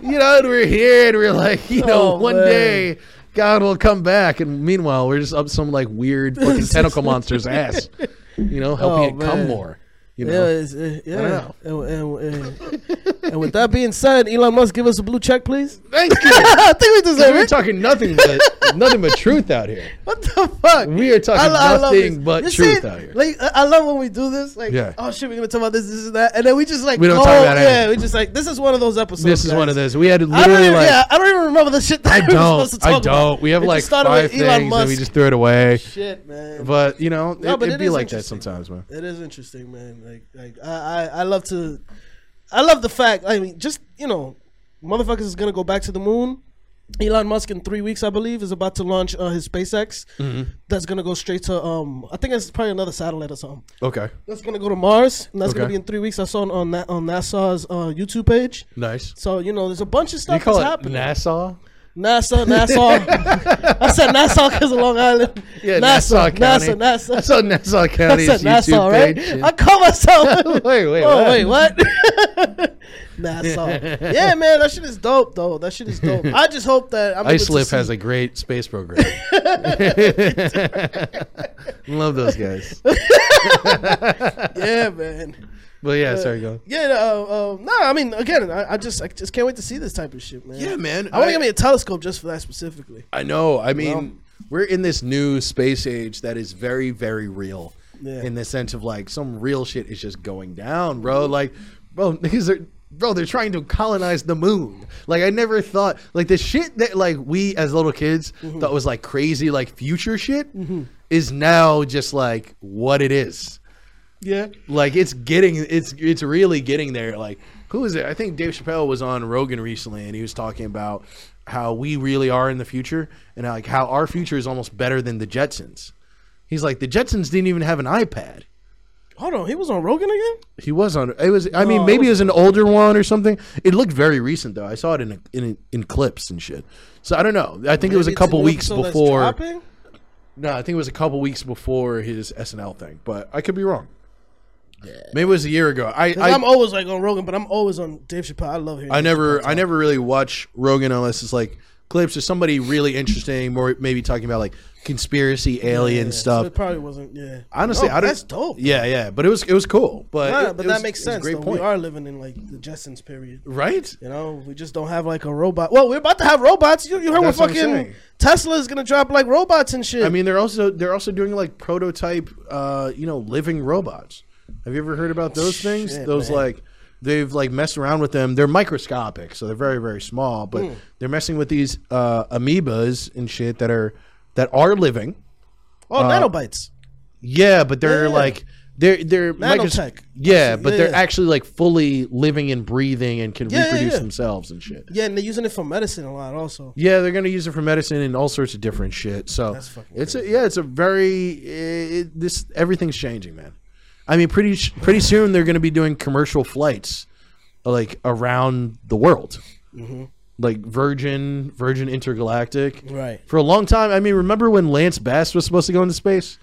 and you know, and we're here and we're like, you know, Oh, one man. day God will come back, and meanwhile we're just up some like weird fucking *laughs* tentacle monster's ass, you know, helping Oh, it come more. You Yeah, it's, uh, yeah. know. And, and, and, and with that being said, Elon Musk, give us a blue check, please. *laughs* thank you. *laughs* I think we deserve we're it. talking nothing but nothing but truth out here. *laughs* What the fuck? We are talking love nothing but You truth see, out here. Like I I love when we do this. Like, Yeah. oh shit, we're gonna talk about this, this, and that, and then we just like, We don't oh, talk about yeah, anything. we just like this is one of those episodes. This is guys. one of those. We had to I literally even, like. yeah, I don't even remember the shit that I we were supposed to don't. talk I about. don't. We have It like five things and we just threw it away. shit, man. But you know, No, it, but it'd it be like that sometimes, man. It is interesting, man. Like, like I, I, I love to, I love the fact. I mean, just you know, motherfuckers is gonna go back to the moon. Elon Musk in three weeks, I believe, is about to launch uh, his SpaceX. Mm-hmm. That's gonna go straight to um, I think it's probably another satellite or something. Okay, That's gonna go to Mars, and that's gonna be in three weeks. I saw it on that on NASA's uh, YouTube page. nice. So you know, there's a bunch of stuff You call that's it happening. Nassau? NASA. I said Nassau because of Long Island. Yeah, Nassau County. NASA, NASA. That's on Nassau I County's said YouTube right? page. I call myself. *laughs* wait, wait, oh wait, what? *laughs* Nassau. Yeah, man, that shit is dope, though. That shit is dope. I just hope that I'm able to Islip see- has a great space program. *laughs* Love those guys. yeah, man. But yeah, sorry, go. Yeah, uh, uh, no, I mean, again, I, I just, I just can't wait to see this type of shit, man. Yeah, man. I want to get me a telescope just for that specifically. I know. I mean, Well- we're in this new space age that is very, very real. Yeah. In the sense of like some real shit is just going down, bro. Like, bro, *laughs* niggas are, bro, they're trying to colonize the moon. Like, I never thought, like, the shit that like we as little kids Mm-hmm. thought was like crazy, like future shit, is now just like what it is. Yeah. Like, it's getting, it's it's really getting there. Like, who is it? I think Dave Chappelle was on Rogan recently, and he was talking about how we really are in the future, and like how our future is almost better than the Jetsons. He's like, the Jetsons didn't even have an iPad. Hold on, he was on Rogan again. He was on. It was. I mean, No, it maybe it was wasn't. an older one or something. It looked very recent though. I saw it in a, in in clips and shit. So I don't know. I think it was a couple weeks before. No, I think it was a couple weeks before his SNL thing, but I could be wrong. Maybe it was a year ago. I I, I'm always like on Rogan, but I'm always on Dave Chappelle. I love him. I never I never really watch Rogan unless it's like clips of somebody really interesting, more maybe talking about like conspiracy alien Yeah, So stuff. it probably wasn't. Yeah. Honestly, No, I don't. that's dope. Yeah, yeah, but it was it was cool. But Nah, it- but it that was- makes it was a sense. Great though. point, We are living in like the Jetsons period. right? You know, we just don't have like a robot. Well, we're about to have robots. You, you heard That's what what fucking. Tesla is gonna drop like robots and shit. I mean, they're also they're also doing like prototype, uh, you know, living robots. Have you ever heard about those things? Shit, those man. like they've like messed around with them. They're microscopic, so they're very very small, but Hmm. they're messing with these uh, amoebas and shit that are that are living. oh, nanobites. Yeah, but they're Yeah. like they're they're micros- Nanotech. Yeah, but Yeah, they're yeah. actually like fully living and breathing and can reproduce themselves and shit. Yeah, and they're using it for medicine a lot also. Yeah, they're gonna use it for medicine and all sorts of different shit. So it's a, yeah, it's a very it, this everything's changing, man. I mean, pretty pretty soon they're gonna be doing commercial flights like around the world, Mm-hmm. like Virgin Virgin Intergalactic. Right. For a long time, I mean, remember when Lance Bass was supposed to go into space?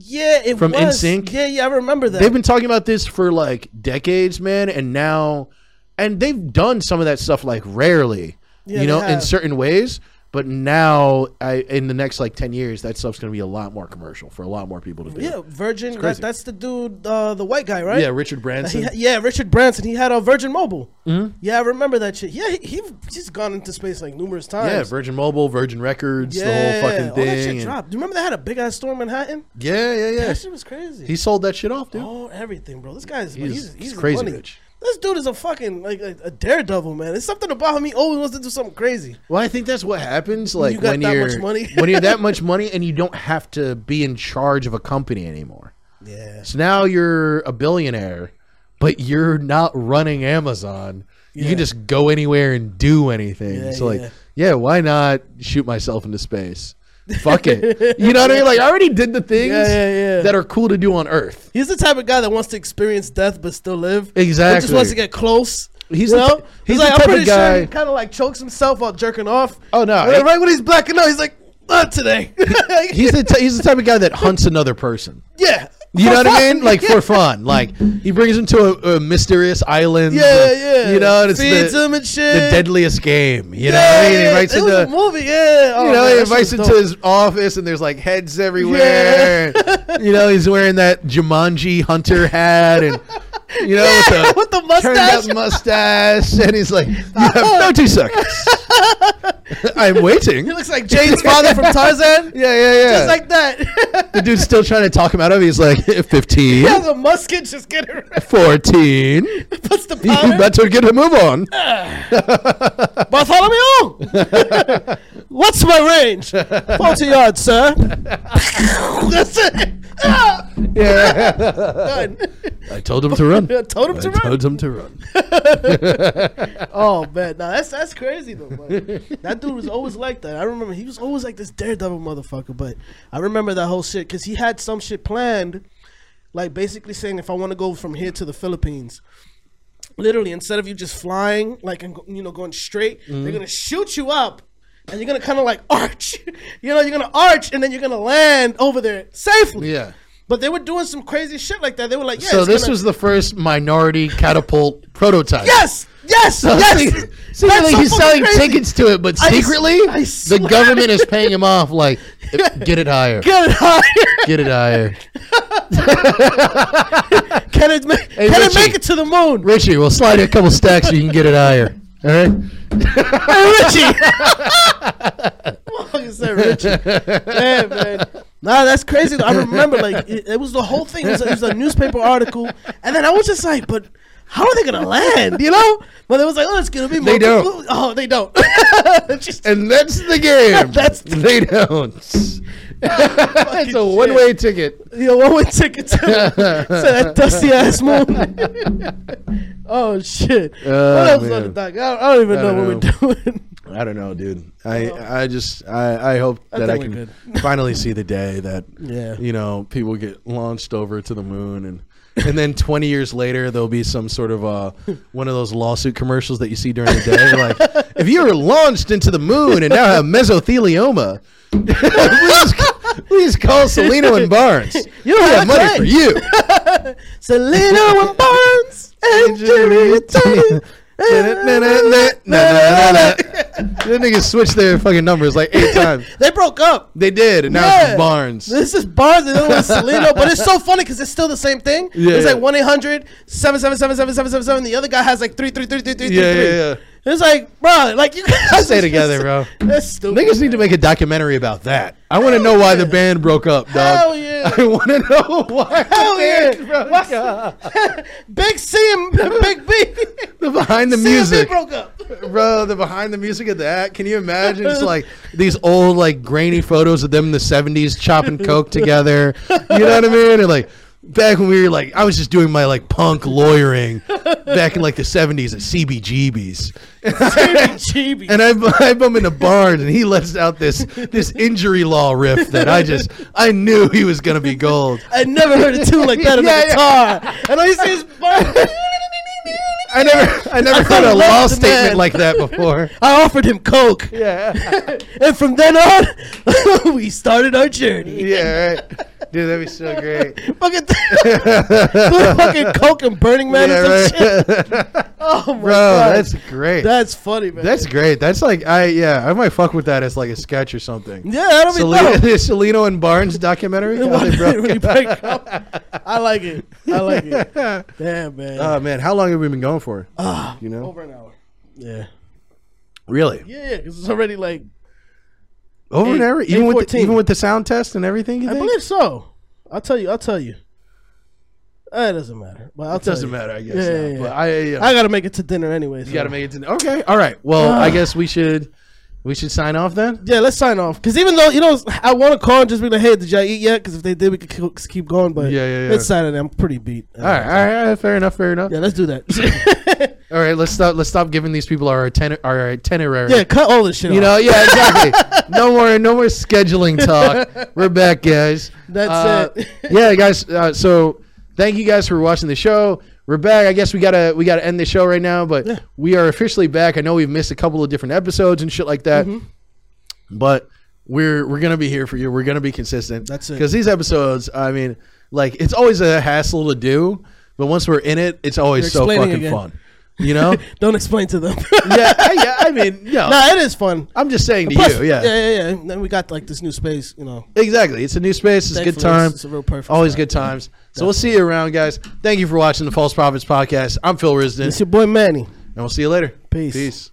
Yeah, it From was. NSYNC? Yeah, yeah, I remember that. They've been talking about this for like decades, man, and now, and they've done some of that stuff like rarely, Yeah, you know, in certain ways. But now, I in the next like ten years, that stuff's going to be a lot more commercial for a lot more people to do. yeah, Virgin. That, that's the dude, uh, the white guy, right? yeah, Richard Branson. ha- *laughs* yeah, Richard Branson. He had a Virgin Mobile. Mm-hmm. Yeah, I remember that shit. Yeah, he, he he's gone into space like numerous times. yeah, Virgin Mobile, Virgin Records, yeah, the whole fucking all that shit thing. and- dropped. Do you remember they had a big ass store in Manhattan? yeah, yeah, yeah. That shit was crazy. He sold that shit off, dude. oh, everything, bro. This guy's He's- he's, he's, he's crazy money. rich. This dude is a fucking like a, a daredevil, man. It's something about him. He always wants to do something crazy. Well, I think that's what happens. Like you got when that you're much money. *laughs* when you're that much money, *laughs* and you don't have to be in charge of a company anymore. Yeah. So now you're a billionaire, but you're not running Amazon. You can just go anywhere and do anything. Yeah, so like, yeah. yeah, why not shoot myself into space? Fuck it. You know what I mean? Like I already did the things Yeah, yeah, yeah. that are cool to do on Earth. He's the type of guy that wants to experience death but still live. Or Exactly. just wants to get close. He's you know? t- he's He's the like, type I'm of pretty guy- sure he kind of like chokes himself while jerking off. Oh, no, then right when he's blacking out, he's like, not today. He's the *laughs* t- he's the type of guy that hunts another person. yeah. You know what I mean? Like for *laughs* fun. Like he brings him to a, a mysterious island. Yeah, like, yeah. You know, and it's Feeds the, him and shit. the deadliest game. You know yeah, what I mean? He yeah, invites it him to a movie. Yeah. Oh, you know, man, he invites him to his office, and there's like heads everywhere. *laughs* you know, he's wearing that Jumanji hunter hat, and *laughs* you know, Yeah, with the, *laughs* with the turned mustache. up mustache, and he's like, *laughs* "You have 30 seconds." *laughs* I'm waiting. He looks like Jane's father from Tarzan. Yeah, yeah, yeah. Just like that. the dude's still trying to talk him out of it. He's like, 15, he has a musket just getting ready. 14. Puts the You better get a move on. *sighs* Bartholomew! What's my range? 40 yards, sir. That's it. Ah, Yeah. done. I told him to run. I *laughs* told him I to run. told him to run. *laughs* Oh man, no, that's that's crazy though. Like, that dude was always like that. I remember he was always like this daredevil motherfucker. But I remember that whole shit because he had some shit planned, like basically saying if I want to go from here to the Philippines, literally instead of you just flying like and you know going straight, Mm-hmm. they're gonna shoot you up. And you're gonna kind of like arch, *laughs* you know. You're gonna arch, and then you're gonna land over there safely. Yeah. But they were doing some crazy shit like that. They were like, yeah, so this gonna- was the first minority catapult *laughs* prototype. yes, yes, So yes. secretly, so he's selling crazy. tickets to it, but secretly, I the government is *laughs* paying him off. Like, get it higher, Get it higher. get it higher. Can it, ma- can it make it to the moon? Richie, we'll slide a couple stacks so you can get it higher. All right. Hey, Richie. *laughs* Fucking said Richie. Yeah, man. Nah, that's crazy. I remember, like, it, it was the whole thing. It was, it was a newspaper article, and then I was just like, but how are they gonna land? You know? But it was like, oh, it's gonna be. They don't. Oh, they don't. *laughs* Just- And that's the game. *laughs* That's the- they don't. *laughs* it's a one-way ticket. Yo, one way ticket to, *laughs* to that dusty ass moon. *laughs* oh shit! Oh, what else on the dock? I don't, I don't even I know don't what we're doing. I don't know, dude. I I just I I hope I that I can finally see the day that Yeah. you know people get launched over to the moon and and then 20 years later there'll be some sort of uh one of those lawsuit commercials that you see during the day like if you were launched into the moon and now have mesothelioma please, *laughs* please call Cellino and Barnes *laughs* You don't have money for you *laughs* Cellino and Barnes and Jerry Taylor. the niggas switched their fucking numbers like eight times They broke up. they did and now Yeah. it's Barnes This is Barnes and the other one's Cellino, but it's so funny because it's still the same thing. Yeah, it's yeah. like one 800 777 The other guy has like three three three three three three. Yeah, yeah, yeah. It's like, bro, like you guys stay *laughs* together, bro. That's stupid. Niggas need to make a documentary about that. I want to know why the band broke up, dog. Hell yeah. *laughs* I want to know why Hell the yeah. band broke up. *laughs* Big C and Big B. The behind the C and B music, broke up. bro. The behind the music of that. Can you imagine? It's like these old, like grainy photos of them in the '70s chopping coke together. You know what I mean? And like back when we were like, I was just doing my like punk lawyering back in like the '70s at CBGB's. Chibi. And I, I bump into Barnes, and he lets out this this injury law riff that I just I knew he was gonna be gold. I never heard a tune like that on *laughs* Yeah, the yeah. guitar. And all you see is Barnes. *laughs* I never *laughs* I never I heard a law statement like that *laughs* before. I offered him coke, *laughs* Yeah, and from then on, we started our journey. yeah, right. dude, that'd be so great. Fucking, fucking coke and Burning Man Yeah, and some right. shit. Oh my Bro, god, that's great. that's funny, man. That's great. That's like I yeah, I might fuck with that as like a sketch or something. yeah, that'll be Cellino, dope. the Cellino and Barnes documentary. How they broke When you break up. I like it. I like it. Damn, man. Oh man, how long have we been going for? you know, Over an hour. Yeah. really Yeah, yeah, because it's already like over an hour, even with the, even with the sound test and everything. You I think? believe so. I'll tell you. I'll tell you. Uh, It doesn't matter. But I'll It tell doesn't you. matter, I guess. Yeah, yeah, yeah. But I, uh, I gotta make it to dinner anyway. you got to make it to. Dinner. Okay, all right. Well, I guess we should we should sign off then. Yeah, let's sign off. Because even though you know, I want to call and just be like, "Hey, did y'all eat yet?" Because if they did, we could keep- going. But Yeah, yeah, yeah. it's Saturday. I'm pretty beat. All right, all right, all right, fair enough, fair enough. Yeah, let's do that. *laughs* All right, let's stop. Let's stop giving these people our our itinerary. yeah, cut all this shit. You off. know, yeah, exactly. *laughs* no more, no more scheduling talk. We're back, guys. That's Uh, it. yeah, guys. Uh, so thank you guys for watching the show. We're back. I guess we gotta we gotta end the show right now, but Yeah. we are officially back. I know we've missed a couple of different episodes and shit like that, Mm-hmm. but we're we're gonna be here for you. We're gonna be consistent. That's it. Because these episodes, I mean, Like it's always a hassle to do, but once we're in it, it's always so fucking again. fun. You know? *laughs* Don't explain to them. yeah, I- *laughs* yeah. I mean, no, nah, it is fun. I'm just saying to Plus- you, yeah. yeah, yeah, yeah. And then we got like this new space, you know. Exactly. It's a new space. It's a good time. It's, it's a real perfect. Always spot. good times. So we'll see you around, guys. Thank you for watching the False Prophets podcast. I'm Phil Risden, It's your boy Manny. and we'll see you later. Peace. Peace.